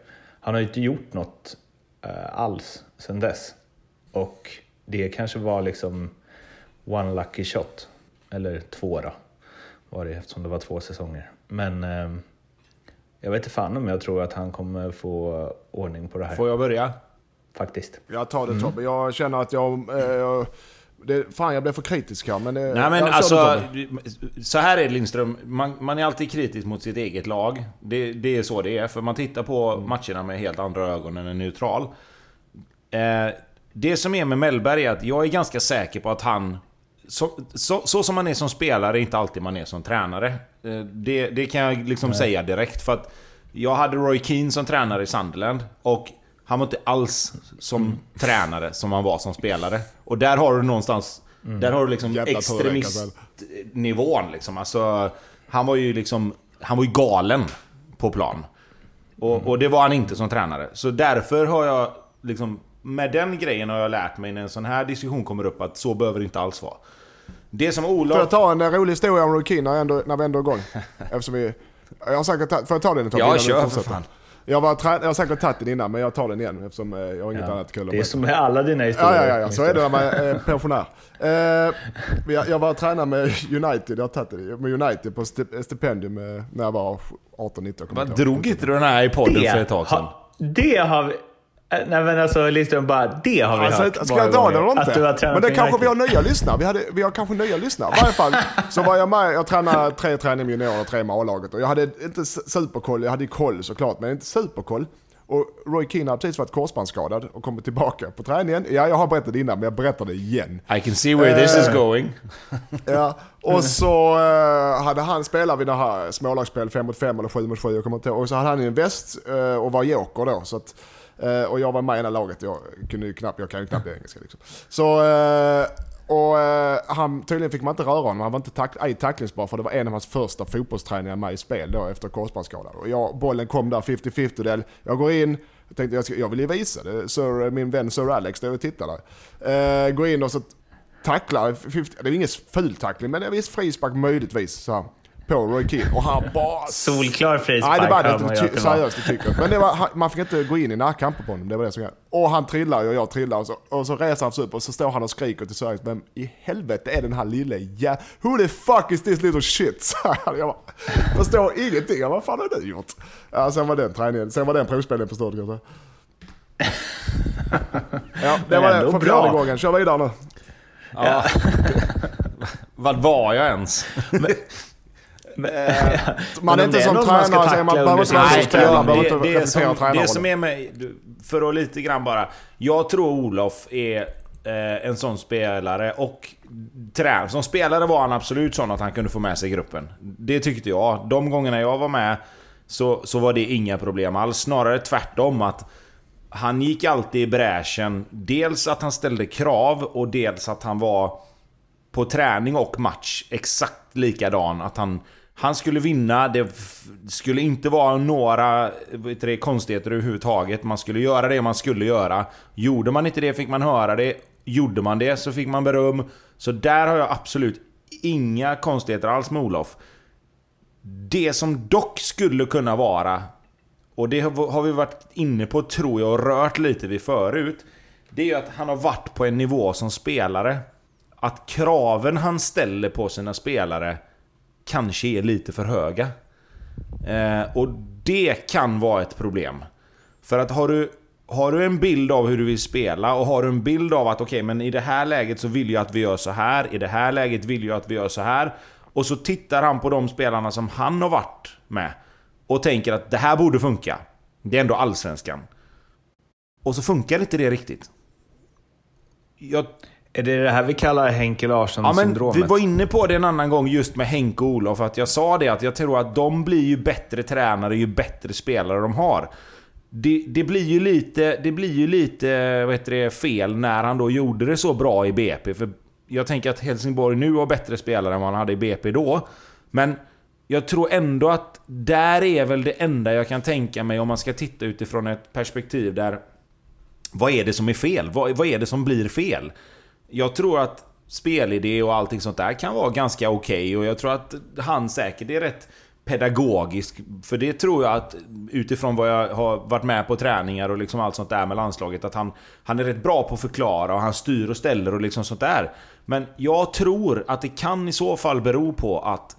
Han har ju inte gjort något eh, alls sedan dess. Och det kanske var liksom one lucky shot. Eller två då, var det eftersom det var två säsonger. Men eh, jag vet inte fan om jag tror att han kommer få ordning på det här. Får jag börja? Faktiskt. Jag tar det mm. Tobbe. Jag känner att jag... Eh, det, fan jag blev för kritisk här men... Det, Nej men alltså, så här är det Lindström. Man, man, är alltid kritisk mot sitt eget lag. Det, det, är så det är. För man tittar på matcherna med helt andra ögon än en neutral. Eh, det som är med Mellberg är att jag är ganska säker på att han... Så, så, så som man är som spelare är inte alltid man är som tränare. Eh, det, det kan jag liksom säga direkt. För att jag hade Roy Keane som tränare i Sunderland. Och han var inte alls som Mm. tränare som han var som spelare. Och där har du någonstans... Där har du liksom extremistnivån liksom. Alltså, han var ju liksom... Han var ju galen på plan. Och, och det var han inte som tränare. Så därför har jag liksom... Med den grejen har jag lärt mig när en sån här diskussion kommer upp att så behöver det inte alls vara. Det som Får Olof... jag ta en rolig historia om Roy Keane när, jag ändå- när vi ändå är igång? [laughs] Eftersom vi... Jag har säkert. Får jag ta den ett tag Ja, kör för fan. Jag, var trä... jag har säkert tagit den innan, men jag tar den igen eftersom eh, jag har inget Ja, annat kul det är som med alla dina historier. ja, ja, ja, så är det när man är eh, pensionär. Eh, jag, jag var tränare med United, jag har det, med United på sti- stipendium när jag var 18-19. jag kommer Vad inte ihåg. drog inte du den här i podden Det, för ett tag sedan? ha, det har vi... äh, Nej men alltså Lindström bara, det har vi Alltså, hört ska jag gånger. den eller Att du har inte? Men det kanske vi har nya lyssnare. Vi, hade, vi har kanske nya lyssnare. I varje fall så var jag med, jag tränade tre träningar med juniorer och tre med A-laget. Och jag hade inte superkoll, jag hade koll såklart, men inte superkoll. Och Roy Keane hade precis varit korsbandsskadad och kommit tillbaka på träningen. Ja, jag har berättat det innan, men jag berättar det igen. I can see where this is going. [laughs] Ja, och så eh, hade han spelat vid det här smålagsspel 5 mot 5 eller 7 mot 7, jag kommer inte ihåg. Och så hade han en väst eh, och var joker då. Så att, eh, och jag var med i det laget, jag, kunde ju knappt, jag kan ju knappt engelska liksom. Så, eh, och eh, han, tydligen fick man inte röra honom, han var inte tack, ej tacklingsbar för det var en av hans första fotbollsträningar med i spel då efter korsbandsskadan. Och jag, bollen kom där 50-50 del, jag går in, jag tänkte jag, ska, jag vill ju visa det, Sir, eh, min vän Sir Alex står och tittar där. Eh, går in och så tacklar, 50, det är ingen ful tackling men det är viss frispark möjligtvis så här, på Roy Keane och han bara... Solklar frispark Nej det var det inte, seriöst det tycker jag. Men det var, man fick inte gå in i närkamper på honom, det var det som jag. Och han trillar och jag trillar och så, och så reser han sig upp och så står han och skriker till Sirius, vem i helvete är den här lille ja, Who the fuck is this little shit? [laughs] Så jag bara, förstår ingenting, jag bara, vad fan har du gjort? Ja, sen var den träningen, sen var den provspelningen förstörd säga. [laughs] Ja, det var det för bra. fjärde gången. Kör vidare nu. Ja. [laughs] Vad var jag ens? [laughs] Man Men är inte som man tränare, man tackla behöver inte vara så spelare, det, som, det som är med... För att lite grann bara... Jag tror Olof är eh, en sån spelare och... Trän, som spelare var han absolut sån att han kunde få med sig gruppen. Det tyckte jag. De gångerna jag var med så, så var det inga problem alls. Snarare tvärtom att... Han gick alltid i bräschen. Dels att han ställde krav och dels att han var på träning och match exakt likadan. Att han, han skulle vinna, det skulle inte vara några eh, vet du, det, konstigheter överhuvudtaget. Man skulle göra det man skulle göra. Gjorde man inte det fick man höra det. Gjorde man det så fick man beröm. Så där har jag absolut inga konstigheter alls med Olof. Det som dock skulle kunna vara, och det har har vi varit inne på tror jag och rört lite vid förut. Det är ju att han har varit på en nivå som spelare. Att kraven han ställer på sina spelare kanske är lite för höga. Eh, och det kan vara ett problem. För att har du, har du en bild av hur du vill spela och har du en bild av att okej, men i det här läget så vill jag att vi gör så här. I det här läget vill jag att vi gör så här. Och så tittar han på de spelarna som han har varit med. Och tänker att det här borde funka. Det är ändå allsvenskan. Och så funkar inte det riktigt. Jag är det det här vi kallar Henke Ja, Larsson-syndromet? vi var inne på det en annan gång just med Henke och Olof. Att jag sa det att jag tror att de blir ju bättre tränare ju bättre spelare de har. Det, det blir ju lite, det blir ju lite vad heter det, fel när han då gjorde det så bra i BP. För jag tänker att Helsingborg nu har bättre spelare än vad han hade i BP då. Men jag tror ändå att där är väl det enda jag kan tänka mig om man ska titta utifrån ett perspektiv där... Vad är det som är fel? Vad, vad är det som blir fel? Jag tror att spelidé och allting sånt där kan vara ganska okej och jag tror att han säkert är rätt pedagogisk. För det tror jag att utifrån vad jag har varit med på träningar och liksom allt sånt där med landslaget att han, han är rätt bra på att förklara och han styr och ställer och liksom sånt där. Men jag tror att det kan i så fall bero på att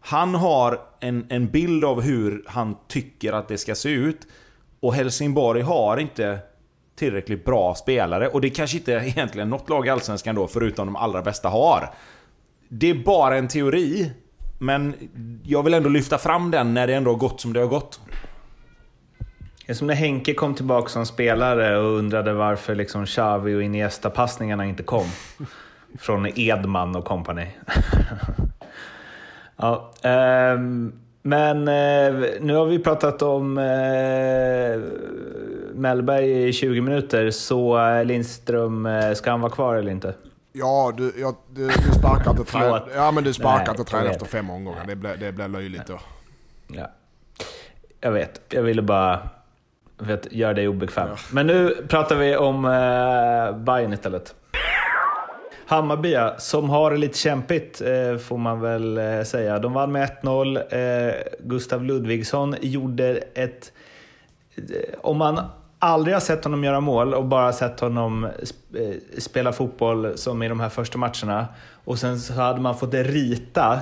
han har en, en bild av hur han tycker att det ska se ut. Och Helsingborg har inte tillräckligt bra spelare. Och det kanske inte egentligen något lag i Allsvenskan då, förutom de allra bästa har. Det är bara en teori. Men jag vill ändå lyfta fram den när det ändå har gått som det har gått. Det är som när Henke kom tillbaka som spelare och undrade varför liksom Xavi och Iniesta-passningarna inte kom. Från Edman och company. [laughs] ja, um, men eh, nu har vi pratat om eh, Mellberg i 20 minuter, så eh, Lindström, eh, ska han vara kvar eller inte? Ja, du, ja, du, du sparkar inte trä, ja, men du sparkar inte träd efter fem omgångar. Det blir, det blir löjligt då. Ja. Jag vet, jag ville bara vet, göra dig obekväm. Ja. Men nu pratar vi om eh, Bayern istället. Hammarby som har det lite kämpigt eh, får man väl eh, säga. De vann med 1-0. Eh, Gustav Ludvigsson gjorde ett... Om man aldrig har sett honom göra mål och bara sett honom spela fotboll som i de här första matcherna och sen så hade man fått rita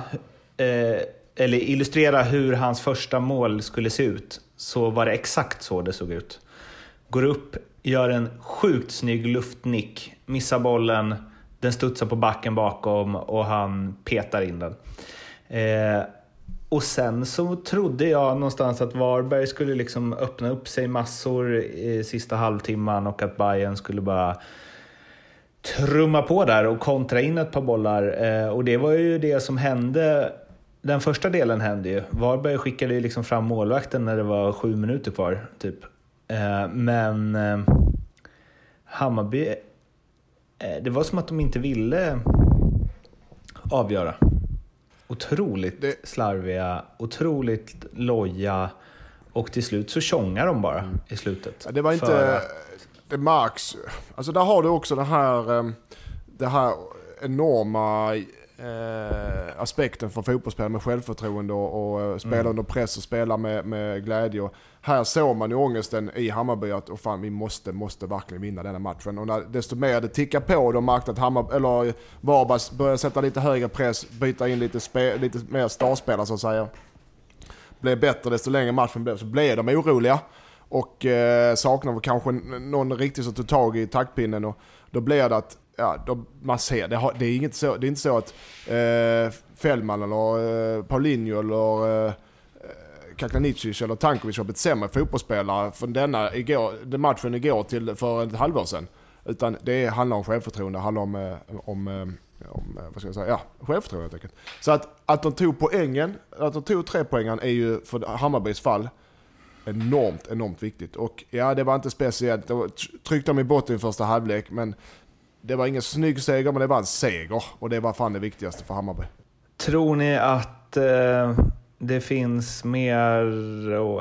eller illustrera hur hans första mål skulle se ut så var det exakt så det såg ut. Går upp, gör en sjukt snygg luftnick, missar bollen, den studsar på backen bakom och han petar in den. Eh, och sen så trodde jag någonstans att Varberg skulle liksom öppna upp sig massor i sista halvtimman och att Bayern skulle bara trumma på där och kontra in ett par bollar. Eh, och det var ju det som hände. Den första delen hände ju. Varberg skickade ju liksom fram målvakten när det var sju minuter kvar. Typ. Eh, men eh, Hammarby det var som att de inte ville avgöra. Otroligt det... slarviga, otroligt loja och till slut så tjongar de bara mm. i slutet. Ja, det var inte... Att... Det märks. Alltså där har du också det här, ehm, det här enorma eh, aspekten för fotbollsspelare med självförtroende och, och eh, spela mm. under press och spela med, med glädje. Och här såg man ju ångesten i Hammarby att oh fan, vi måste, måste verkligen vinna denna matchen. Och när, desto mer det tickar på, och de märkte att Hammarby, eller Varberg började sätta lite högre press, byta in lite, spe, lite mer starspelare så att säga. Blev bättre desto längre matchen blev, så blev de oroliga. Och eh, saknade kanske någon riktigt som tog tag i taktpinnen. Och då blev det att ja, de, man ser, det, har, det, är inget så, det är inte så att eh, Fällman eller eh, Paulinho eller eh, Kakanicic eller Tankovic har blivit sämre fotbollsspelare från denna igår, den matchen igår till för ett halvår sedan. Utan det handlar om självförtroende, det handlar om, eh, om, eh, om eh, vad ska jag säga, ja, självförtroende helt enkelt. Så att, att de tog poängen, att de tog tre poängen är ju för Hammarbys fall enormt, enormt viktigt. Och ja, det var inte speciellt, det tryckte de i botten i första halvlek, men det var ingen snygg seger, men det var en seger. Och det var fan det viktigaste för Hammarby. Tror ni att eh, det finns mer,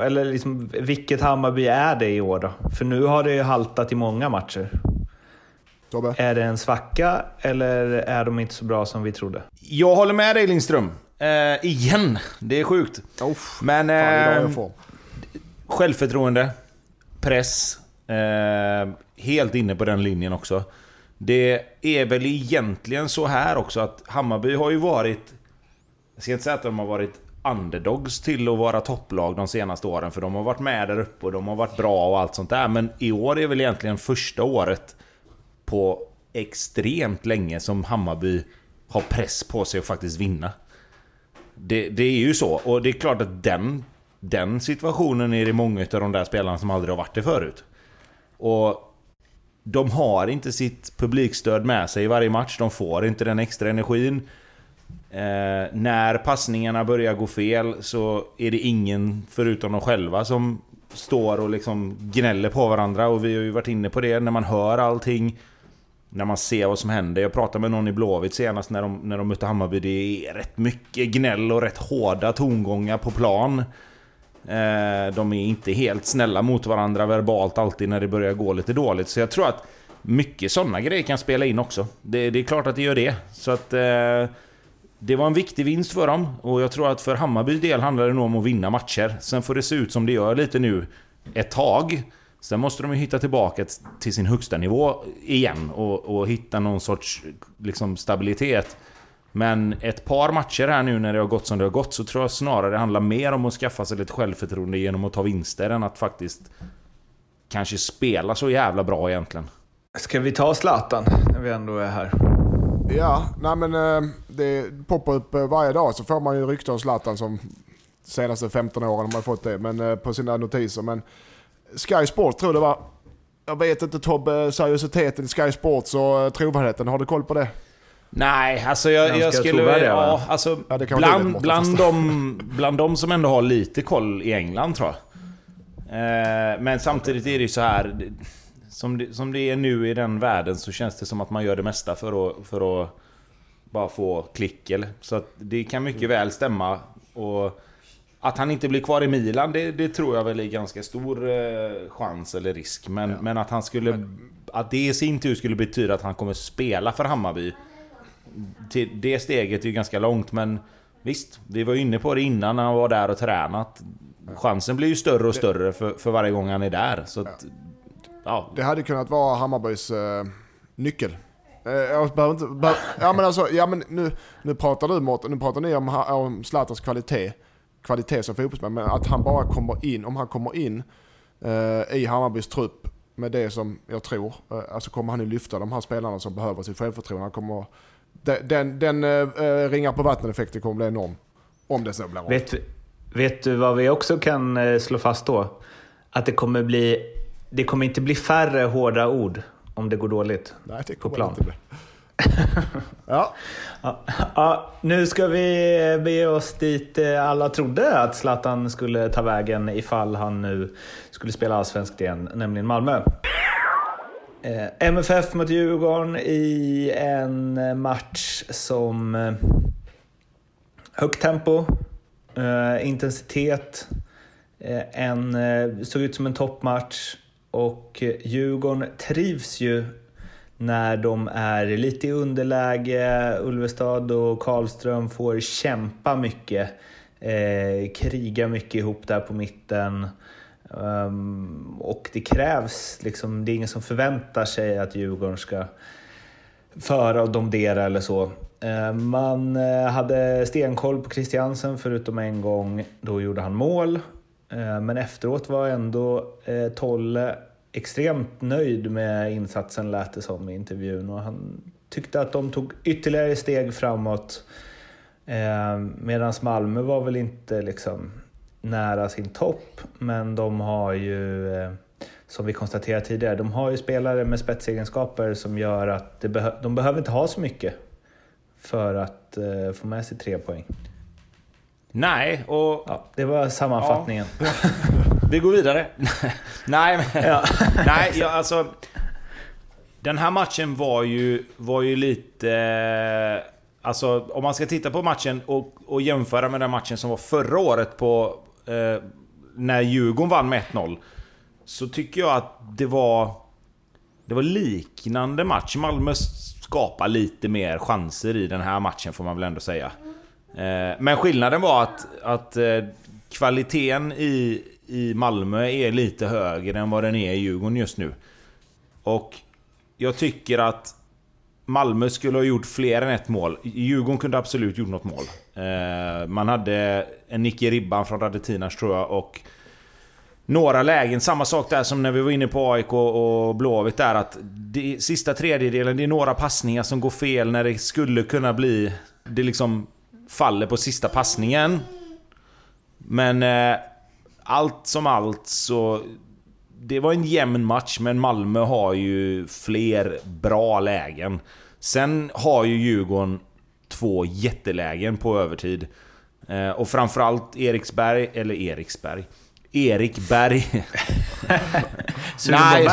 eller liksom, vilket Hammarby är det i år då? För nu har det ju haltat i många matcher. Tobbe? Är det en svacka eller är de inte så bra som vi trodde? Jag håller med dig Lindström. Eh, igen. Det är sjukt. Uff, Men... Eh, självförtroende. Press. Eh, helt inne på den linjen också. Det är väl egentligen så här också att Hammarby har ju varit... Jag ska inte säga att de har varit underdogs till att vara topplag de senaste åren. För de har varit med där uppe och de har varit bra och allt sånt där. Men i år är väl egentligen första året på extremt länge som Hammarby har press på sig att faktiskt vinna. Det, det är ju så. Och det är klart att den, den situationen är det många av de där spelarna som aldrig har varit det förut. Och de har inte sitt publikstöd med sig i varje match. De får inte den extra energin. Eh, när passningarna börjar gå fel så är det ingen förutom de själva som står och liksom gnäller på varandra. Och vi har ju varit inne på det när man hör allting. När man ser vad som händer. Jag pratade med någon i Blåvitt senast när de, när de mötte Hammarby. Det är rätt mycket gnäll och rätt hårda tongångar på plan. Eh, de är inte helt snälla mot varandra verbalt alltid när det börjar gå lite dåligt. Så jag tror att mycket sådana grejer kan spela in också. Det, det är klart att det gör det. Så att... Eh, det var en viktig vinst för dem och jag tror att för Hammarbys del handlar det nog om att vinna matcher. Sen får det se ut som det gör lite nu ett tag. Sen måste de ju hitta tillbaka till sin högsta nivå igen och, och hitta någon sorts liksom, stabilitet. Men ett par matcher här nu när det har gått som det har gått så tror jag snarare det handlar mer om att skaffa sig lite självförtroende genom att ta vinster än att faktiskt kanske spela så jävla bra egentligen. Ska vi ta Zlatan när vi ändå är här? Ja, nej men eh, det poppar upp eh, varje dag så får man ju rykten om Zlatan som senaste 15 åren har man fått det men, eh, på sina notiser. Men Sky Sports tror det var. Jag vet inte Tobbe, seriositeten i Sky Sports och trovärdigheten. Har du koll på det? Nej, alltså jag, jag skulle... va? Ja, alltså, Ja, det det bland, bland, de, bland de som ändå har lite koll i England tror jag. Men samtidigt är det ju så här... Som det, som det är nu i den världen så känns det som att man gör det mesta för att, för att bara få klick. Eller? Så att det kan mycket väl stämma. Och att han inte blir kvar i Milan, det, det tror jag väl är ganska stor eh, chans eller risk. Men, men att han skulle... Att det i sin tur skulle betyda att han kommer spela för Hammarby till det steget är ju ganska långt men Visst, vi var ju inne på det innan när han var där och tränat. Chansen blir ju större och större för, för varje gång han är där. Så att, ja. Det hade kunnat vara Hammarbys eh, nyckel. Eh, jag behöver inte... Behöver, ja men alltså, ja men nu, nu pratar du Mårten, nu pratar ni om, om Zlatans kvalitet. Kvalitet som fotbollsspelare, men att han bara kommer in, om han kommer in eh, i Hammarbys trupp med det som jag tror, eh, alltså kommer han ju lyfta de här spelarna som behöver sitt självförtroende. Han kommer, den den, den eh, eh, ringar på vattnet-effekten kommer bli enorm. Om det så blir av. Vet, vet du vad vi också kan eh, slå fast då? Att det kommer bli... Det kommer inte bli färre hårda ord om det går dåligt. Nej, det på plan. inte bli. [laughs] ja, Ja, ja, nu ska vi bege oss dit eh, alla trodde att Zlatan skulle ta vägen ifall han nu skulle spela allsvenskt igen, nämligen Malmö. Eh, MFF mot Djurgården i en eh, match som eh, högt tempo, eh, intensitet, eh, en, eh, såg ut som en toppmatch och Djurgården trivs ju när de är lite i underläge. Ulvestad och Karlström får kämpa mycket, eh, kriga mycket ihop där på mitten. Um, och det krävs, liksom, det är ingen som förväntar sig att Djurgården ska föra och domdera eller så. Ehm, man eh, hade stenkoll på Christiansen förutom en gång, då gjorde han mål. Eh, men efteråt var ändå eh, Tolle extremt nöjd med insatsen lät det som i intervjun och han tyckte att de tog ytterligare steg framåt. Eh, Medan Malmö var väl inte liksom nära sin topp, men de har ju som vi konstaterade tidigare, de har ju spelare med spetsegenskaper som gör att de behöver inte ha så mycket för att få med sig tre poäng. Nej, och Ja, det var sammanfattningen. [laughs] vi går vidare. [laughs] Nej, men... Ja. [laughs] Nej, ja, alltså... Den här matchen var ju, var ju lite... eh, Alltså, om man ska titta på matchen och, och jämföra med den matchen som var förra året på... Eh, när Djurgården vann med 1-0. Så tycker jag att det var... Det var liknande match. Malmö skapar lite mer chanser i den här matchen får man väl ändå säga. Eh, men skillnaden var att, att eh, kvaliteten i, i Malmö är lite högre än vad den är i Djurgården just nu. Och jag tycker att Malmö skulle ha gjort fler än ett mål. Djurgården kunde absolut gjort något mål. Eh, man hade en nick i ribban från Radetinas tror jag och några lägen, samma sak där som när vi var inne på AIK och Blåvitt där att det, sista tredjedelen, det är några passningar som går fel när det skulle kunna bli... Det liksom faller på sista passningen. Men eh, allt som allt så... Det var en jämn match, men Malmö har ju fler bra lägen. Sen har ju Djurgården två jättelägen på övertid. Eh, och framförallt Eriksberg, eller Eriksberg. Erik Berg. [laughs] Nej,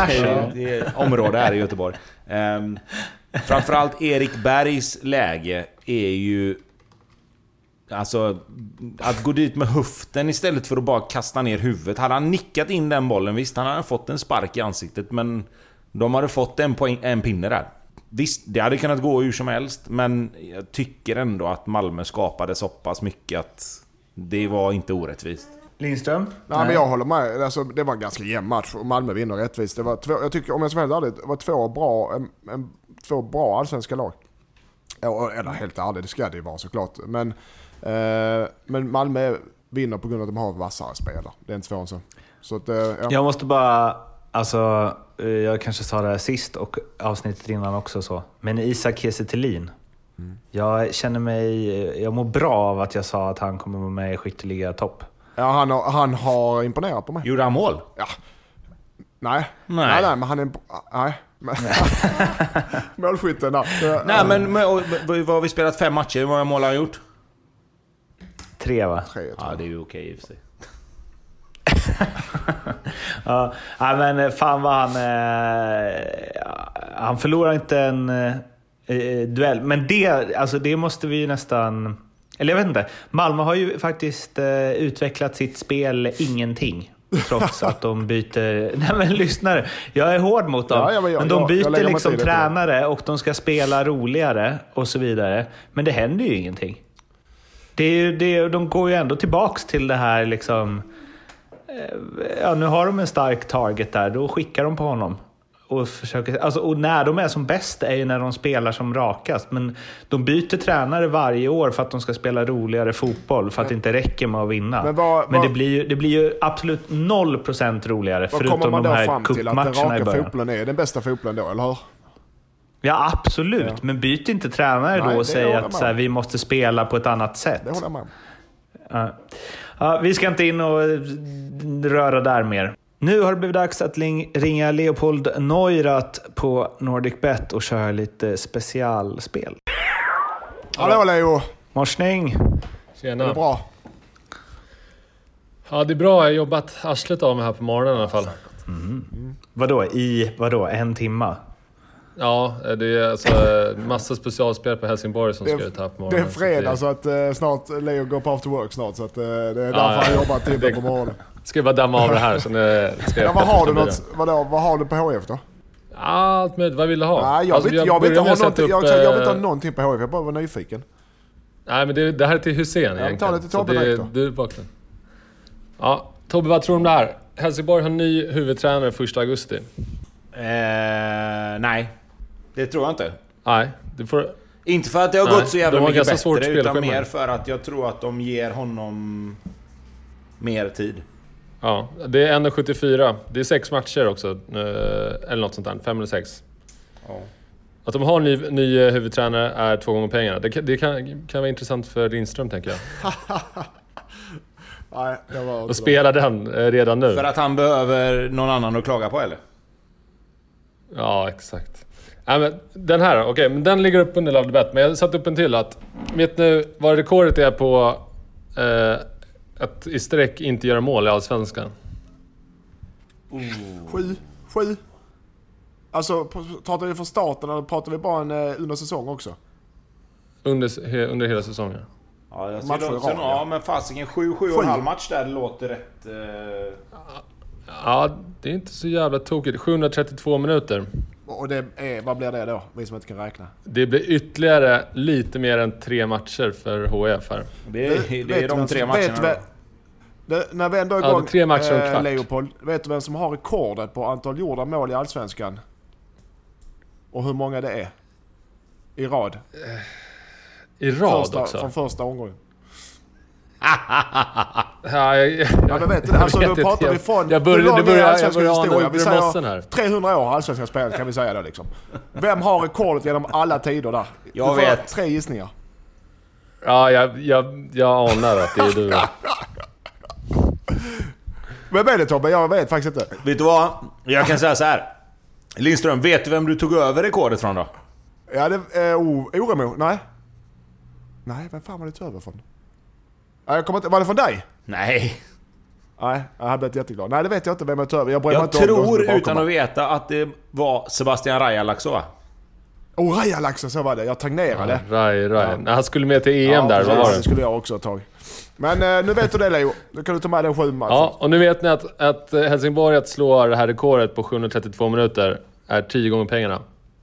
det är, område här i Göteborg. Um, framförallt Erik Bergs läge är ju... Alltså, att gå dit med höften istället för att bara kasta ner huvudet. Hade han nickat in den bollen, visst, han hade fått en spark i ansiktet, men... De hade fått en, poäng, en pinne där. Visst, det hade kunnat gå hur som helst, men jag tycker ändå att Malmö skapade så pass mycket att det var inte orättvist. Lindström? Nej, men jag håller med. Alltså, det var en ganska jämn match och Malmö vinner rättvist. Det var två, jag tycker, om jag ska vara helt ärlig, det var två bra, en, en, två bra allsvenska lag. Ja, Eller helt ärligt, det ska det ju vara såklart. Men, men Malmö vinner på grund av att de har vassare spelare. Det är inte svårare än så. så att, eh, ja. Jag måste bara, alltså, eh, jag kanske sa det här sist och avsnittet innan också så, men Isak Kiese Thelin. Jag känner mig, jag mår bra av att jag sa att han kommer vara med i skytteliga topp. ja han, har, han har imponerat på mig. Gjorde han mål? Ja, Nej. Nej. Nej, nej, men han är en... Nej. [laughs] Målskytten där. Nej men, men och, vad har vi spelat? Fem matcher? Hur många mål har han gjort? Tre va? Tre, Ja jag. det är ju okej i och för sig. [laughs] Ja, men eh, fan vad han... Eh, han förlorar inte en eh, eh, duell. Men det, alltså det måste vi ju nästan... Eller jag vet inte. Malmö har ju faktiskt eh, utvecklat sitt spel ingenting. Trots att de byter... [laughs] Nej men lyssna nu. Jag är hård mot dem. Ja, ja, men jag- men de jag- jag byter liksom till det. tränare och de ska spela roligare och så vidare. Men det händer ju ingenting. Det är ju, det är, de går ju ändå tillbaks till det här liksom... eh, Ja, nu har de en stark target där. Då skickar de på honom. Och, försöker, alltså, och när de är som bäst är ju när de spelar som rakast. Men de byter tränare varje år för att de ska spela roligare fotboll. För att det inte räcker med att vinna. Men vad- Men vad- det, blir ju, det blir ju absolut noll procent roligare. Vad förutom kommer man de då här fram till? Att den cupmatcherna i raka början. fotbollen är den bästa fotbollen då, eller hur? Ja, absolut. Ja. Men byt inte tränare Nej, då och säg att så här, vi måste spela på ett annat sätt. Det håller jag med. Ja. Ja, vi ska inte in och eh, röra där mer. Nu har det blivit dags att ringa Leopold Neurath på NordicBet och köra lite specialspel. Hallå Leo! Morsning! Är det Tjena. bra? Ja, det är bra. Jag har jobbat arslet av mig här på morgonen i alla fall. Vadå, i vadå, en timma? Ja, det är alltså massa specialspel på Helsingborg som Det ska ut här på det morgonen. är fredag så att eh, snart Leo går på after work snart så att eh, det är därför ja. han jobbar till Det- på morgonen. Ska jag bara damma av det här så nu ska jag Ja, vad har du något, vadå, vad har du på HF då? Allt möjligt. Vad vill du ha? Nej, jag, Alltså, vill, jag, vill inte ha någonting, jag, upp, jag vill inte ha eh, någonting på HF, jag bara var nyfiken. Nej, men det, det här är till Hussein egentligen. ta det till Tobbe det, direkt då. Du är bakgrund. Ja, Tobbe, vad tror du om det här? Helsingborg har ny huvudtränare 1 augusti. Eh, nej. Det tror jag inte. Nej, du får... Inte för att det har Nej, gått så jävla mycket ganska svårt bättre, utan mer för att jag tror att de ger honom mer tid. Ja, det är 1,74. Det är sex matcher också. eh, Eller något sånt där. Fem eller sex. Ja. Att de har ny, ny eh, huvudtränare är två gånger pengarna. Det, kan, det kan, kan vara intressant för Lindström, tänker jag. [laughs] Nej, jag var Och spela den eh, redan nu. För att han behöver någon annan att klaga på eller? Ja, exakt. Nej, men den här okej, men den ligger upp under Love Bet. Men jag satte upp en till att... Vet ni vad rekordet är på eh, att i sträck inte göra mål i Allsvenskan? Sju, sju. Alltså, pr- pratar vi från starten eller pratar vi bara en, eh, under säsong också? Under, he, under hela säsongen. Ja, jag Matcher ser i också, rad, ja. ja. men fasiken 7 7 och en halv match där låter rätt... Eh, Ja, det är inte så jävla tokigt. 732 minuter. Och det är, vad blir det då? Vi som inte kan räkna. Det blir ytterligare lite mer än tre matcher för HF här. det, är- det är de tre matcherna. vet det, när vi ändå är Ja, igång, är tre matcher och eh, kvart. Leopold. Vet du vem som har rekordet på antal gjorda mål i Allsvenskan? Och hur många det är? I rad. I rad första, också. Från första omgången. Ja, jag, jag, Ja, men vet du, alltså, vet inte. pratar vi Jag- från... Jag börjar, är börjar, jag allsvenska börjar ana historia? Vi säger här. 300 år har allsvenskan spelat kan vi säga då liksom. Vem har rekordet genom alla tider där? Jag Du får vet. Tre gissningar. Ja, jag, jag, jag anar att det är du. Vem är det Tobbe? Jag vet faktiskt inte. Vet du vad? Jag kan säga så här. Lindström, vet du vem du tog över rekordet från då? Ja, det är uh, Oremo. Nej. Nej, vem fan var det över från? Ja, jag kommer inte, var det från dig? Nej. Nej, jag hade blivit jätteglad. Nej, det vet jag inte vem jag tog över. Jag bryr mig inte tror utan att veta att det var Sebastian Rajalaxo? Oh, Rajalaxen, så var det. Jag tagnerade. Raj, Raj. Ja. Han skulle med till EM Ja, där, vad precis. var Det det? skulle jag också ett tag. Men eh, nu vet du det Leo. Nu kan du ta med den sju matchen. Ja, och nu vet ni att, att Helsingborg att slå det här rekordet på 732 minuter är 10 gånger pengarna.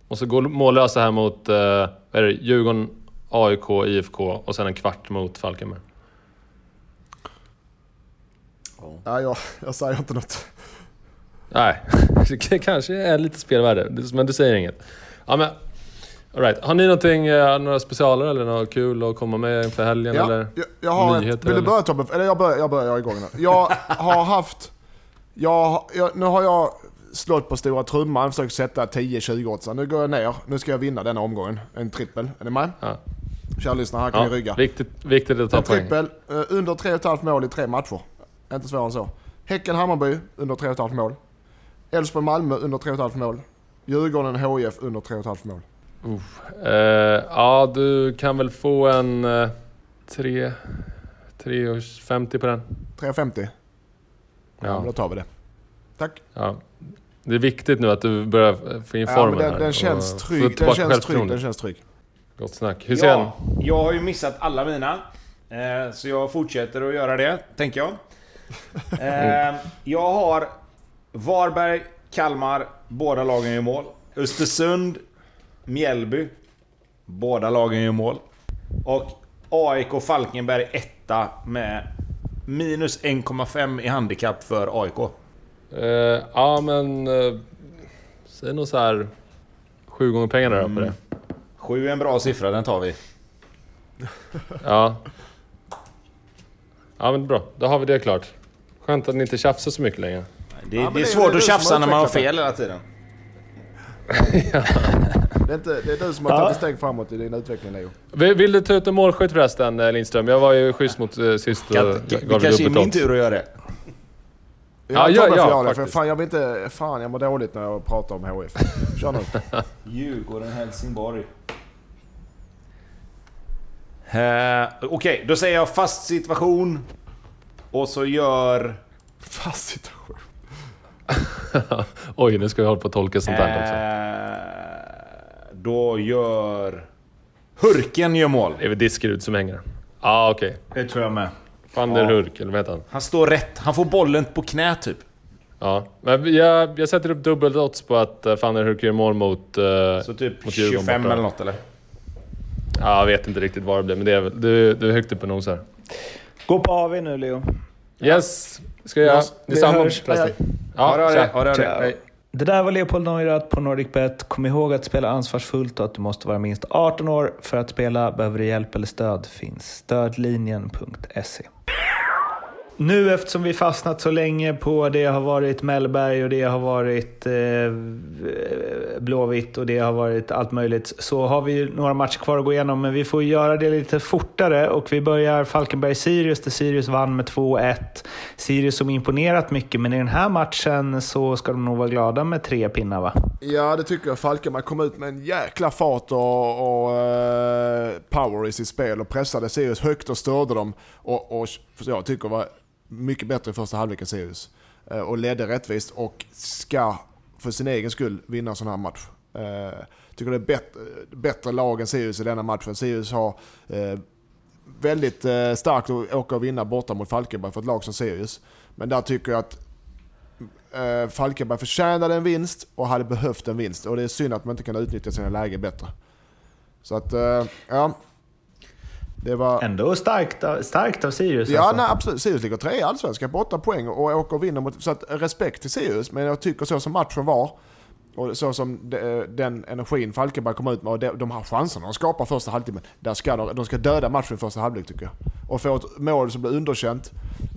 Och så går mållösa här mot eh, vad är det, Djurgården, AIK, IFK och sen en kvart mot Falkenberg. Ja, jag, jag säger inte något. Nej, [laughs] det kanske är lite spelvärde, men du säger inget. Ja, men... All right. Har ni någonting, eh, några specialer eller något kul att komma med inför helgen? Ja, eller? jag, jag har ett, nyheter, vill du börja Tobbe? Eller jag börjar, jag börjar, jag är igång nu. Jag har haft... Jag, jag, nu har jag slått på stora trumman, försökt sätta 10-20 odds. Nu går jag ner. Nu ska jag vinna denna omgången. En trippel. Är ni med? Ja. Kära lyssnare, här kan Ja, ni rygga. viktigt, viktigt att ta En poäng. trippel eh, under 3,5 mål i tre matcher. Inte svårare än så. Häcken-Hammarby under 3,5 mål. Elfsborg-Malmö under 3,5 mål. Djurgården HIF under 3,5 mål. Eh, ja, du kan väl få en uh, 3... 3,50 på den. 3,50. Ja. Ja, då tar vi det. Tack. ja. Det är viktigt nu att du börjar få in Ja, formen men den, här den känns trygg. Den känns trygg. Den känns trygg. Gott snack. Den? Ja, jag har ju missat alla mina. Eh, så jag fortsätter att göra det, tänker jag. [laughs] Eh, jag har Varberg, Kalmar, båda lagen gör mål. Östersund, Mjällby, båda lagen gör mål. Och AIK Falkenberg etta med minus 1,5 i handikapp för AIK. Eh, ja, men... Uh, säg nog så här... Sju gånger pengarna då Mm. på det. Sju är en bra siffra, den tar vi. Ja. Ja men bra, då har vi det klart. Skönt att ni inte tjafsar så mycket längre. Det, Ja, det är det är svårt att tjafsa när man har det. fel hela tiden. Det är, inte, det är du som har Ja. tagit ett steg framåt i din utveckling Leo. Vill, vill du ta ut en målskytt förresten eh, Lindström? Jag var ju schysst mot uh, sist Kan, gav det dig kanske är min tur att göra det. Ja, Jag ja, tar mig ja, för jag det, för fan jag vill inte... Fan jag mår dåligt när jag pratar om HIF. Kör nu. [laughs] Djurgården-Helsingborg. Uh, Okej, då säger jag fast situation. Och så gör... Fast situation. [laughs] Oj, nu ska vi hålla på att tolka sånt där också. eh, då gör... Hurken gör mål. Det är väl Diskerud som hänger. Ja, ah, okej. Det tror jag med. Van der Ja. Hurk, eller vad heter han? Han står rätt. Han får bollen på knä typ. Ja, men jag, jag sätter upp dubbelt odds på att uh, Van der Hurk gör mål mot... Uh, Så typ Mot Djurgården 25 borta. eller något eller? ja, jag vet inte riktigt vad det blir, men det är, du, du är högt upp och nosar. Gå på AV nu Leo. Yes, ska jag göra. Yes, vi Detsamma hörs. förresten. Ha det, det, det, det. Det där var Leopold Neurath på NordicBet. Kom ihåg att spela ansvarsfullt och att du måste vara minst 18 år för att spela. Behöver du hjälp eller stöd finns stödlinjen.se. Nu eftersom vi fastnat så länge på det har varit Mellberg och det har varit eh, eh, Blåvitt och det har varit allt möjligt så har vi ju några matcher kvar att gå igenom men vi får göra det lite fortare och vi börjar Falkenberg-Sirius där Sirius vann med 2-1. Sirius som imponerat mycket men i den här matchen så ska de nog vara glada med tre pinnar va? Ja det tycker jag. Falkenberg kom ut med en jäkla fart och, och eh, power i sitt spel och pressade Sirius högt och störde dem. Och, och jag tycker var mycket bättre i första halvlek än Sirius. Eh, och ledde rättvist och ska för sin egen skull vinna en sån här match. Eh, tycker det är bättre, bättre lag än Sirius i denna matchen. Sirius har eh, väldigt starkt att åka och vinna borta mot Falkenberg för ett lag som Sirius. Men där tycker jag att Falkenberg förtjänade en vinst och hade behövt en vinst. Och det är synd att man inte kan utnyttja sina lägen bättre. Så att, ja. Det var... Ändå starkt, av- starkt av Sirius Ja, alltså. nej, absolut. Sirius ligger trea i Allsvenskan på åtta poäng och åker och vinner mot... Så att respekt till Sirius, men jag tycker så som matchen var och så som de, den energin Falkenberg kom ut med och de, de här chanserna de skapar första halvtimmen, där ska de, de ska döda matchen i första halvlek tycker jag. Och få ett mål som blir underkänt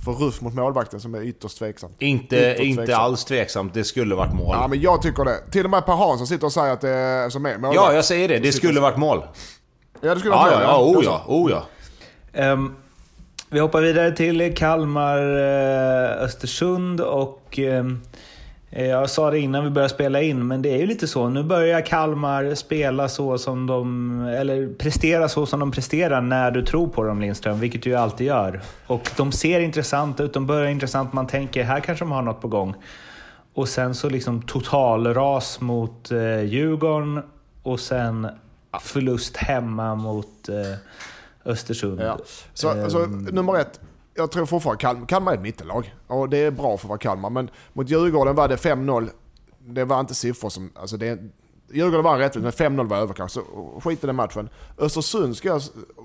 för ruff mot målvakten som är ytterst tveksamt. Inte, Ytterst inte tveksamt. alls tveksamt. Det skulle varit mål. Ja, men jag tycker det. Till och med Per Hansson sitter och säger att det är som är målvakt. Ja, jag säger det. Det skulle varit mål. Ja, det skulle vara ja, ja. Oh ja. Oh ja. Ehm, vi hoppar vidare till Kalmar eh, Östersund och eh, jag sa det innan vi började spela in, men det är ju lite så. Nu börjar Kalmar spela så som de, eller prestera så som de presterar när du tror på dem Lindström, vilket du ju alltid gör. Och de ser intressanta ut, de börjar intressant, man tänker här kanske de har något på gång. Och sen så liksom totalras mot eh, Djurgården och sen förlust hemma mot eh, Östersund. Ja. Så, alltså, nummer ett. Jag tror fortfarande Kalmar, Kalmar är ett mittenlag. Och det är bra för att vara Kalmar. Men mot Djurgården var det 5-0. Det var inte siffror som... Alltså det, Djurgården var rättvist, men 5-0 var överkast. Så skit i den matchen. Östersund ska jag...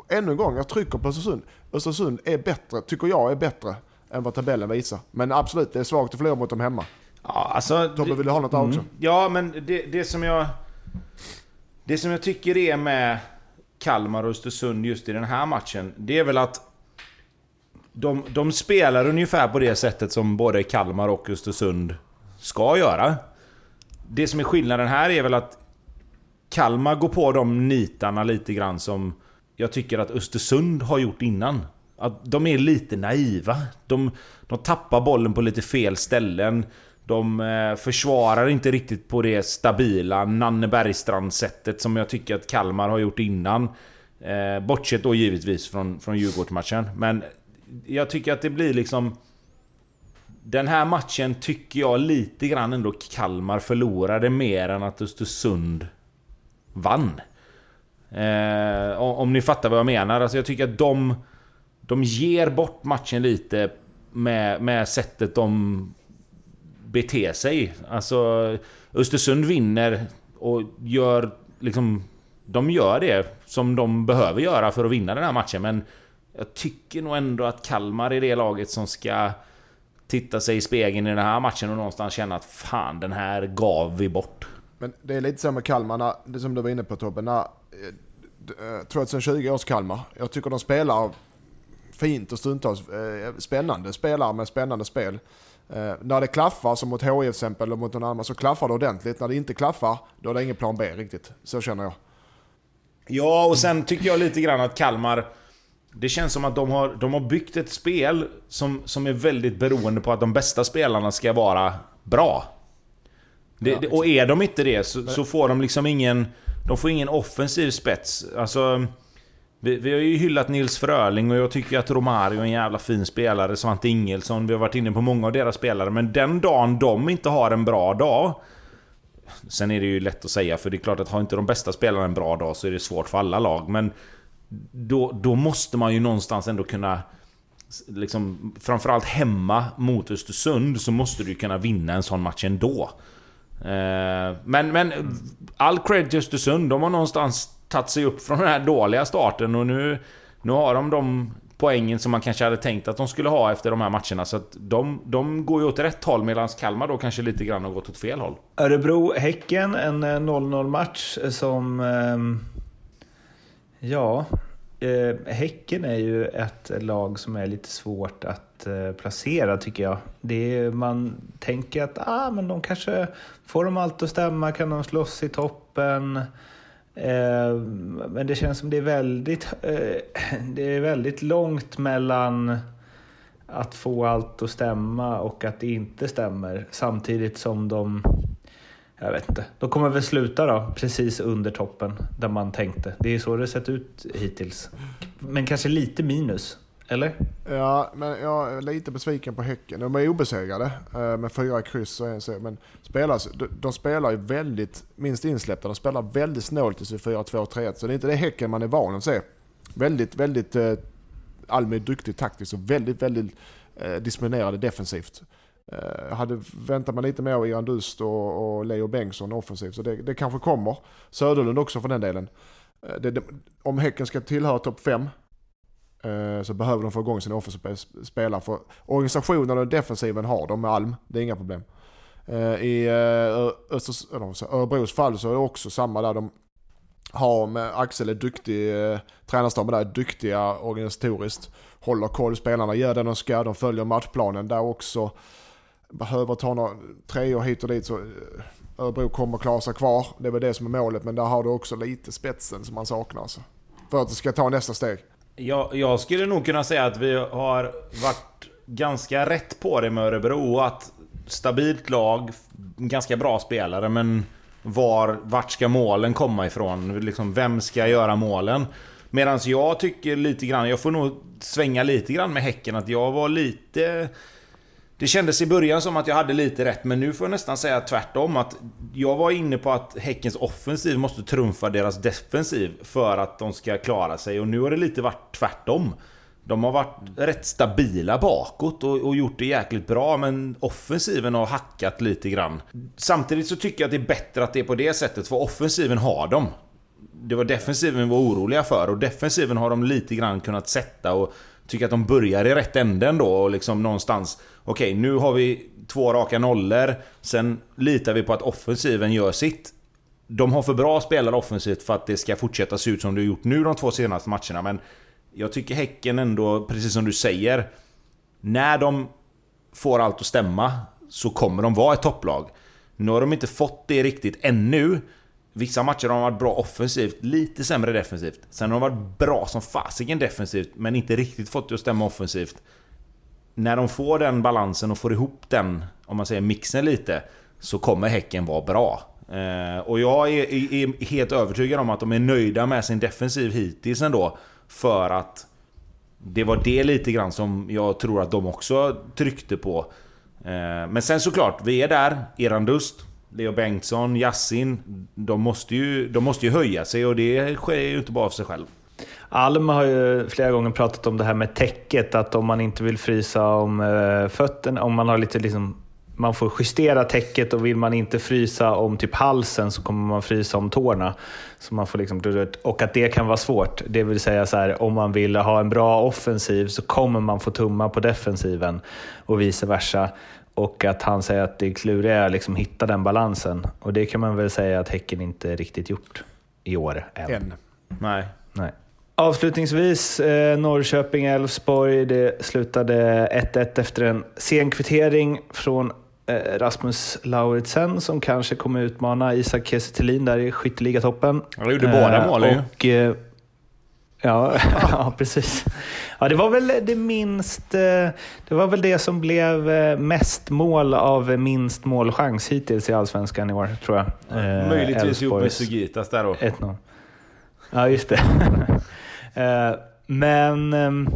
Ännu en gång, jag trycker på Östersund. Östersund är bättre, tycker jag är bättre än vad tabellen visar. Men absolut, det är svagt att förlora mot dem hemma. Ja, alltså... Tobbe, vill du ha något där också? Ja, men det, det som jag... Det som jag tycker är med Kalmar och Östersund just i den här matchen, det är väl att de, de spelar ungefär på det sättet som både Kalmar och Östersund ska göra. Det som är skillnaden här är väl att Kalmar går på de nitarna lite grann som jag tycker att Östersund har gjort innan. Att de är lite naiva. De, de tappar bollen på lite fel ställen. De eh, försvarar inte riktigt på det stabila Nanne Bergstrand-sättet som jag tycker att Kalmar har gjort innan. Eh, bortsett då givetvis från, från Djurgårdsmatchen. Men jag tycker att det blir liksom... Den här matchen tycker jag lite grann ändå Kalmar förlorade mer än att Östersund vann. Eh, om ni fattar vad jag menar. Alltså jag tycker att de... De ger bort matchen lite med, med sättet de bete sig. Alltså Östersund vinner och gör liksom... De gör det som de behöver göra för att vinna den här matchen men... Jag tycker nog ändå att Kalmar är det laget som ska titta sig i spegeln i den här matchen och någonstans känna att fan den här gav vi bort. Men det är lite så med Kalmar, när, det som du var inne på Tobbe, när, eh, 2020 eh, års Kalmar, jag tycker de spelar fint och stundtals eh, spännande. Spelar med spännande spel. Eh, när det klaffar, som mot HIF exempel eller mot någon annan, så klaffar det ordentligt. När det inte klaffar, då är det ingen plan B riktigt. Så känner jag. Ja, och sen tycker jag lite grann att Kalmar... Det känns som att de har, de har byggt ett spel som, som är väldigt beroende på att de bästa spelarna ska vara bra. Det, ja, och är de inte det så, så, får de liksom ingen... De får ingen offensiv spets. Alltså... Vi, vi, har ju hyllat Nils Fröling och jag tycker att Romario är en jävla fin spelare. Svante Ingelsson, vi har varit inne på många av deras spelare. Men den dagen de inte har en bra dag... Sen är det ju lätt att säga, för det är klart att har inte de bästa spelarna en bra dag så är det svårt för alla lag. Men då, då måste man ju någonstans ändå kunna... Liksom, framförallt hemma mot Östersund så måste du kunna vinna en sån match ändå. Eh, men, men all cred till Östersund. De har någonstans tagit sig upp från den här dåliga starten och nu, nu har de de poängen som man kanske hade tänkt att de skulle ha efter de här matcherna. Så att de, de går ju åt rätt håll medan Kalmar då kanske lite grann har gått åt fel håll. Örebro-Häcken, en eh, 0-0-match som... Eh, ja... Eh, häcken är ju ett lag som är lite svårt att eh, placera tycker jag. Det är, man tänker att ah, men de kanske får de allt att stämma, kan de slåss i toppen? Eh, men det känns som det är väldigt, eh, [clears throat] det är väldigt långt mellan att få allt att stämma och att det inte stämmer. Samtidigt som de, jag vet inte, de kommer väl sluta då precis under toppen där man tänkte. Det är så det sett ut hittills. Men kanske lite minus. Eller? Ja, men jag är lite besviken på Häcken. De är obesegrade eh, med fyra kryss och en seger. Men spelas, de spelar ju väldigt, minst insläppta, de spelar väldigt snålt i 4-2-3-1. Så det är inte det Häcken man är van att se. Väldigt, väldigt eh, Almi duktig taktiskt och väldigt, väldigt eh, disciplinerade defensivt. Eh, hade väntat mig lite mer av Iran Dust och, och Leo Bengtsson offensivt, så det, det kanske kommer. Söderlund också för den delen. Eh, det, det, om Häcken ska tillhöra topp 5 Eh, så behöver de få igång sina offensiva spelare. För organisationen och defensiven har de med Alm, det är inga problem. Eh, I eh, Östers, Örebros fall så är det också samma där. De har med Axel är duktig, tränarstaben där är duktiga organisatoriskt. Håller koll, spelarna gör det de ska, de följer matchplanen där också. Behöver ta några treor hit och dit så Örebro kommer klara sig kvar. Det är väl det som är målet, men där har du också lite spetsen som man saknar. Alltså. För att det ska ta nästa steg. Jag, jag skulle nog kunna säga att vi har varit ganska rätt på det med Örebro. Att stabilt lag, ganska bra spelare, men var, vart ska målen komma ifrån? Liksom, vem ska göra målen? Medan jag tycker lite grann, jag får nog svänga lite grann med Häcken, att jag var lite det kändes i början som att jag hade lite rätt, men nu får jag nästan säga tvärtom. Att jag var inne på att Häckens offensiv måste trumfa deras defensiv för att de ska klara sig. Och nu har det lite varit tvärtom. De har varit rätt stabila bakåt och, och, gjort det jäkligt bra, men offensiven har hackat lite grann. Samtidigt så tycker jag att det är bättre att det är på det sättet, för offensiven har de. Det var defensiven vi var oroliga för och defensiven har de lite grann kunnat sätta och tycker att de börjar i rätt ände ändå och liksom någonstans Okej, okay, nu har vi två raka nollor Sen litar vi på att offensiven gör sitt. De har för bra spelare offensivt för att det ska fortsätta se ut som det har gjort nu de två senaste matcherna men Jag tycker Häcken ändå, precis som du säger När de får allt att stämma så kommer de vara ett topplag. Nu har de inte fått det riktigt ännu Vissa matcher har de varit bra offensivt, lite sämre defensivt. Sen har de varit bra som fasiken defensivt, men inte riktigt fått det att stämma offensivt. När de får den balansen och får ihop den om man säger mixen lite, så kommer Häcken vara bra. Eh, och jag är, är, är, helt övertygad om att de är nöjda med sin defensiv hittills ändå. För att det var det lite grann som jag tror att de också tryckte på. Eh, men sen såklart, vi är där. Eran Dust, Leo Bengtsson, Yassin. De måste, ju, de måste ju höja sig och det sker ju inte bara av sig själv. Alm har ju flera gånger pratat om det här med täcket, att om man inte vill frysa om eh, fötterna, om man har lite liksom man får justera täcket och vill man inte frysa om typ halsen så kommer man frysa om tårna. Så man får liksom, och att det kan vara svårt. Det vill säga så här, om man vill ha en bra offensiv så kommer man få tumma på defensiven och vice versa. Och att han säger att det kluriga är att liksom hitta den balansen. Och det kan man väl säga att Häcken inte riktigt gjort i år än. Än. Nej. Nej. Avslutningsvis eh, Norrköping-Elfsborg. Det slutade 1-1 efter en sen kvittering från eh, Rasmus Lauritsen som kanske kommer utmana Isak Kiese där i skytteligatoppen. Han gjorde båda målen och, eh, Ja, [laughs] ja, precis. Ja, det var väl det minst... Eh, det var väl det som blev eh, mest mål av minst målchans hittills i Allsvenskan i år, tror jag. Eh, Möjligtvis ihop med Sugitas där då. 1-0. Ja, just det. [laughs] Men... Ehm,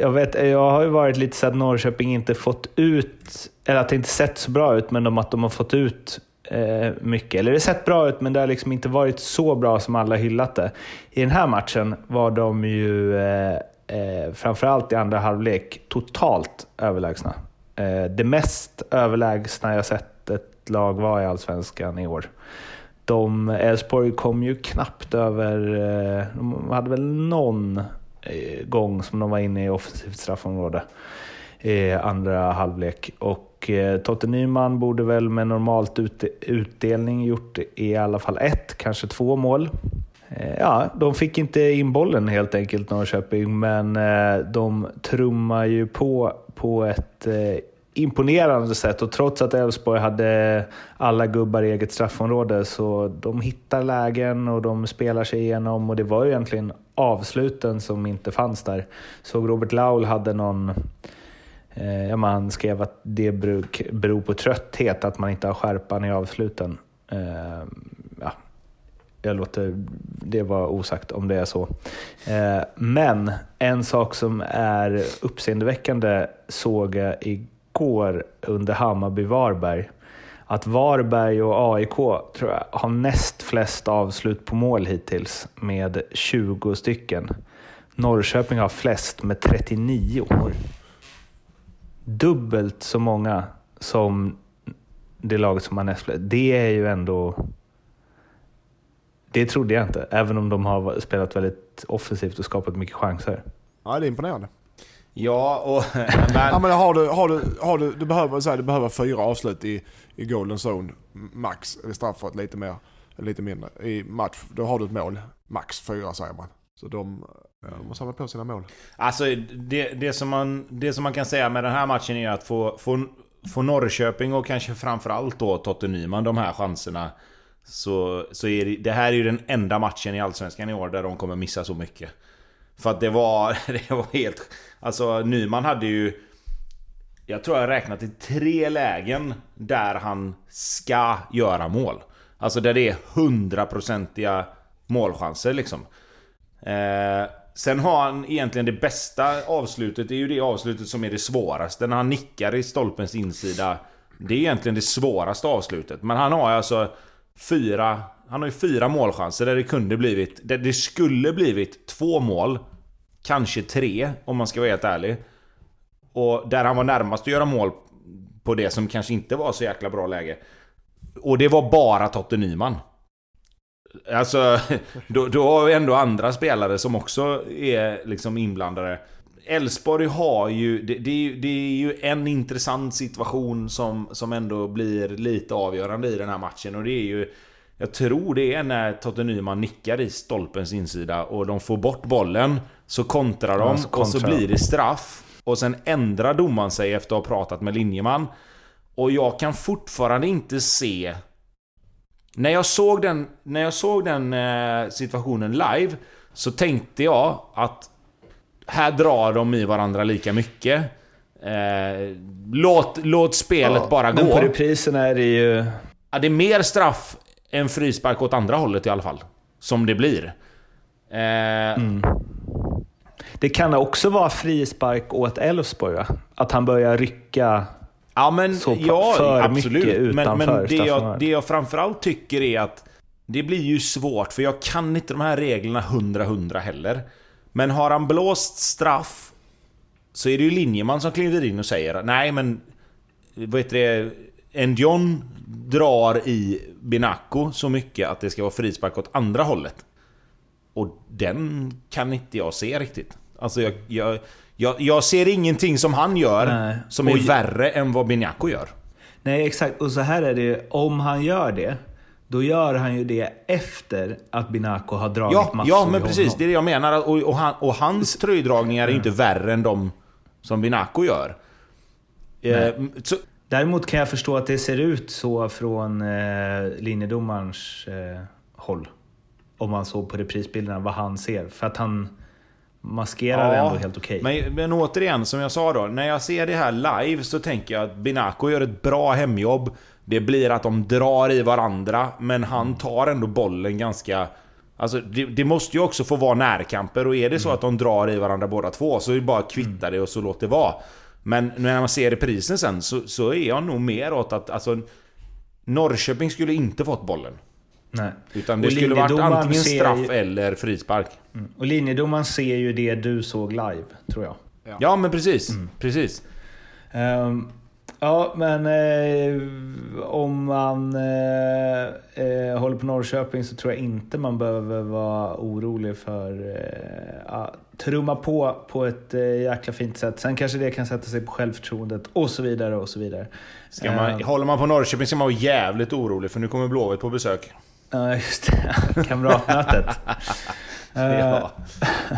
jag, vet, jag har ju varit lite så att Norrköping inte fått ut, eller att det inte sett så bra ut, men de, att de har fått ut eh, mycket. Eller det har sett bra ut, men det har liksom inte varit så bra som alla hyllat det. I den här matchen var de ju, eh, eh, framförallt i andra halvlek, totalt överlägsna. Eh, det mest överlägsna jag sett ett lag vara i Allsvenskan i år. De, Elfsborg kom ju knappt över, eh, de hade väl någon eh, gång som de var inne i offensivt straffområde Eh, andra halvlek. Och eh, Totte Nyman borde väl med normalt utdelning gjort i alla fall ett, kanske två mål. Eh, ja, de fick inte in bollen helt enkelt Norrköping, men eh, de trummar ju på på ett imponerande sätt och trots att Elfsborg hade alla gubbar i eget straffområde så de hittar lägen och de spelar sig igenom och det var ju egentligen avsluten som inte fanns där. Så Robert Laul hade någon Eh, ja, man skrev att det beror på trötthet, att man inte har skärpan i avsluten. Eh, ja, jag låter det vara osagt om det är så. Eh, men en sak som är uppseendeväckande såg jag igår under Hammarby-Varberg. Att Varberg och AIK tror jag har näst flest avslut på mål hittills med 20 stycken. Norrköping har flest med 39 dubbelt så många som det laget som har näst flest. Det är ju ändå... Det trodde jag inte, även om de har spelat väldigt offensivt och skapat mycket chanser. Ja, det är imponerande. Ja, och... [laughs] Men... ja, men har du, har du, har du, du, behöver, så här, du behöver fyra avslut i, i golden zone, max. Eller straffat lite mer, lite mindre. I match, då har du ett mål. Max fyra säger man. Så de, de har samlat på sina mål. Alltså det, det, som man, det som man kan säga med den här matchen är att få, få, få Norrköping och kanske framförallt då Totte Nyman de här chanserna. Så, så är det, det här är ju den enda matchen i Allsvenskan i år där de kommer missa så mycket. För att det var, [laughs] det var helt... Alltså Nyman hade ju... Jag tror jag räknat till tre lägen där han ska göra mål. Alltså där det är hundraprocentiga målchanser liksom. Eh, sen har han egentligen det bästa avslutet, det är ju det avslutet som är det svåraste. När han nickar i stolpens insida. Det är egentligen det svåraste avslutet. Men han har alltså fyra... Han har ju fyra målchanser där det kunde blivit... Där det skulle blivit två mål. Kanske tre, om man ska vara helt ärlig. Och där han var närmast att göra mål på det som kanske inte var så jäkla bra läge. Och det var bara Totte Nyman. Alltså, [laughs] då, då har vi ändå andra spelare som också är liksom inblandade. Elfsborg har ju det, det, är, det är ju en intressant situation som, som ändå blir lite avgörande i den här matchen och det är ju Jag tror det är när Totte Nyman nickar i stolpens insida och de får bort bollen Så kontrar de ja, så kontrar. och så blir det straff Och sen ändrar domaren sig efter att ha pratat med linjeman Och jag kan fortfarande inte se när jag såg den, när jag såg den eh, situationen live så tänkte jag att här drar de i varandra lika mycket. Eh, låt, låt spelet bara Men gå. på repriserna är det ju... Ja, det är mer straff än frispark åt andra hållet i alla fall. Som det blir. Eh, Mm. Det kan också vara frispark åt Elfsborg? Att han börjar rycka... Ja, men Så ja, för absolut. mycket men, men utanför det, jag, det jag framförallt tycker är att det blir ju svårt, för jag kan inte de här reglerna 100-100 heller. Men har han blåst straff så är det ju linjeman som kliver in och säger nej men... Vad heter det? Endion drar i Binaco så mycket att det ska vara frispark åt andra hållet. Och den kan inte jag se riktigt. Alltså jag, jag, jag, jag ser ingenting som han gör Nej. som är Och- värre än vad Binaco gör. Nej, exakt. Och så här är det ju. Om han gör det, då gör han ju det efter att Binaco har dragit Ja, massor ja men precis. Det är det jag menar. Och, och, han, och hans tröjdragningar är inte värre än de som Binaco gör. Eh, så, Däremot kan jag förstå att det ser ut så från eh, linjedomarens eh, håll. Om man såg på reprisbilderna vad han ser. För att han maskerar ändå helt okej. Men, men återigen, som jag sa då. När jag ser det här live så tänker jag att Binaco gör ett bra hemjobb. Det blir att de drar i varandra, men han tar ändå bollen ganska... Alltså det, det måste ju också få vara närkamper och är det så att de drar i varandra båda två så är det bara att kvitta det och så låt det vara. Men när man ser reprisen sen så, så är jag nog mer åt att alltså, Norrköping skulle inte fått bollen. Nej. Utan det Och skulle varit antingen straff ju- eller frispark. Och linjedomaren ser ju det du såg live, tror jag. Ja men precis, Mm. precis. Ehm, ja, men eh, om man eh, eh, håller på Norrköping så tror jag inte man behöver vara orolig för eh, ja, trumma på på ett eh, jäkla fint sätt. Sen kanske det kan sätta sig på självförtroendet och så vidare och så vidare. Ska man, Ehm, håller man på Norrköping ska man vara jävligt orolig för nu kommer Blåvitt på besök. Ja, just det. [laughs] Kamratmötet. [laughs] Eh, Ja.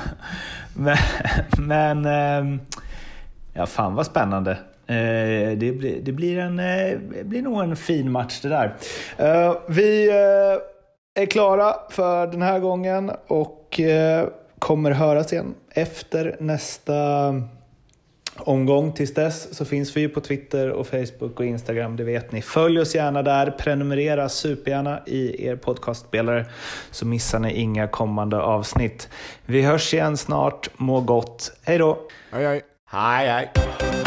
[laughs] men, men ehm, ja, fan vad spännande. Eh, det, blir, det, blir en, eh, det blir nog en fin match det där. Vi är klara för den här gången och kommer höras igen efter nästa omgång. Tills dess så finns vi ju på Twitter och Facebook och Instagram, det vet ni. Följ oss gärna där, prenumerera supergärna i er podcastspelare så missar ni inga kommande avsnitt. Vi hörs igen snart, må gott. Hej då! Hej hej. Hej hej.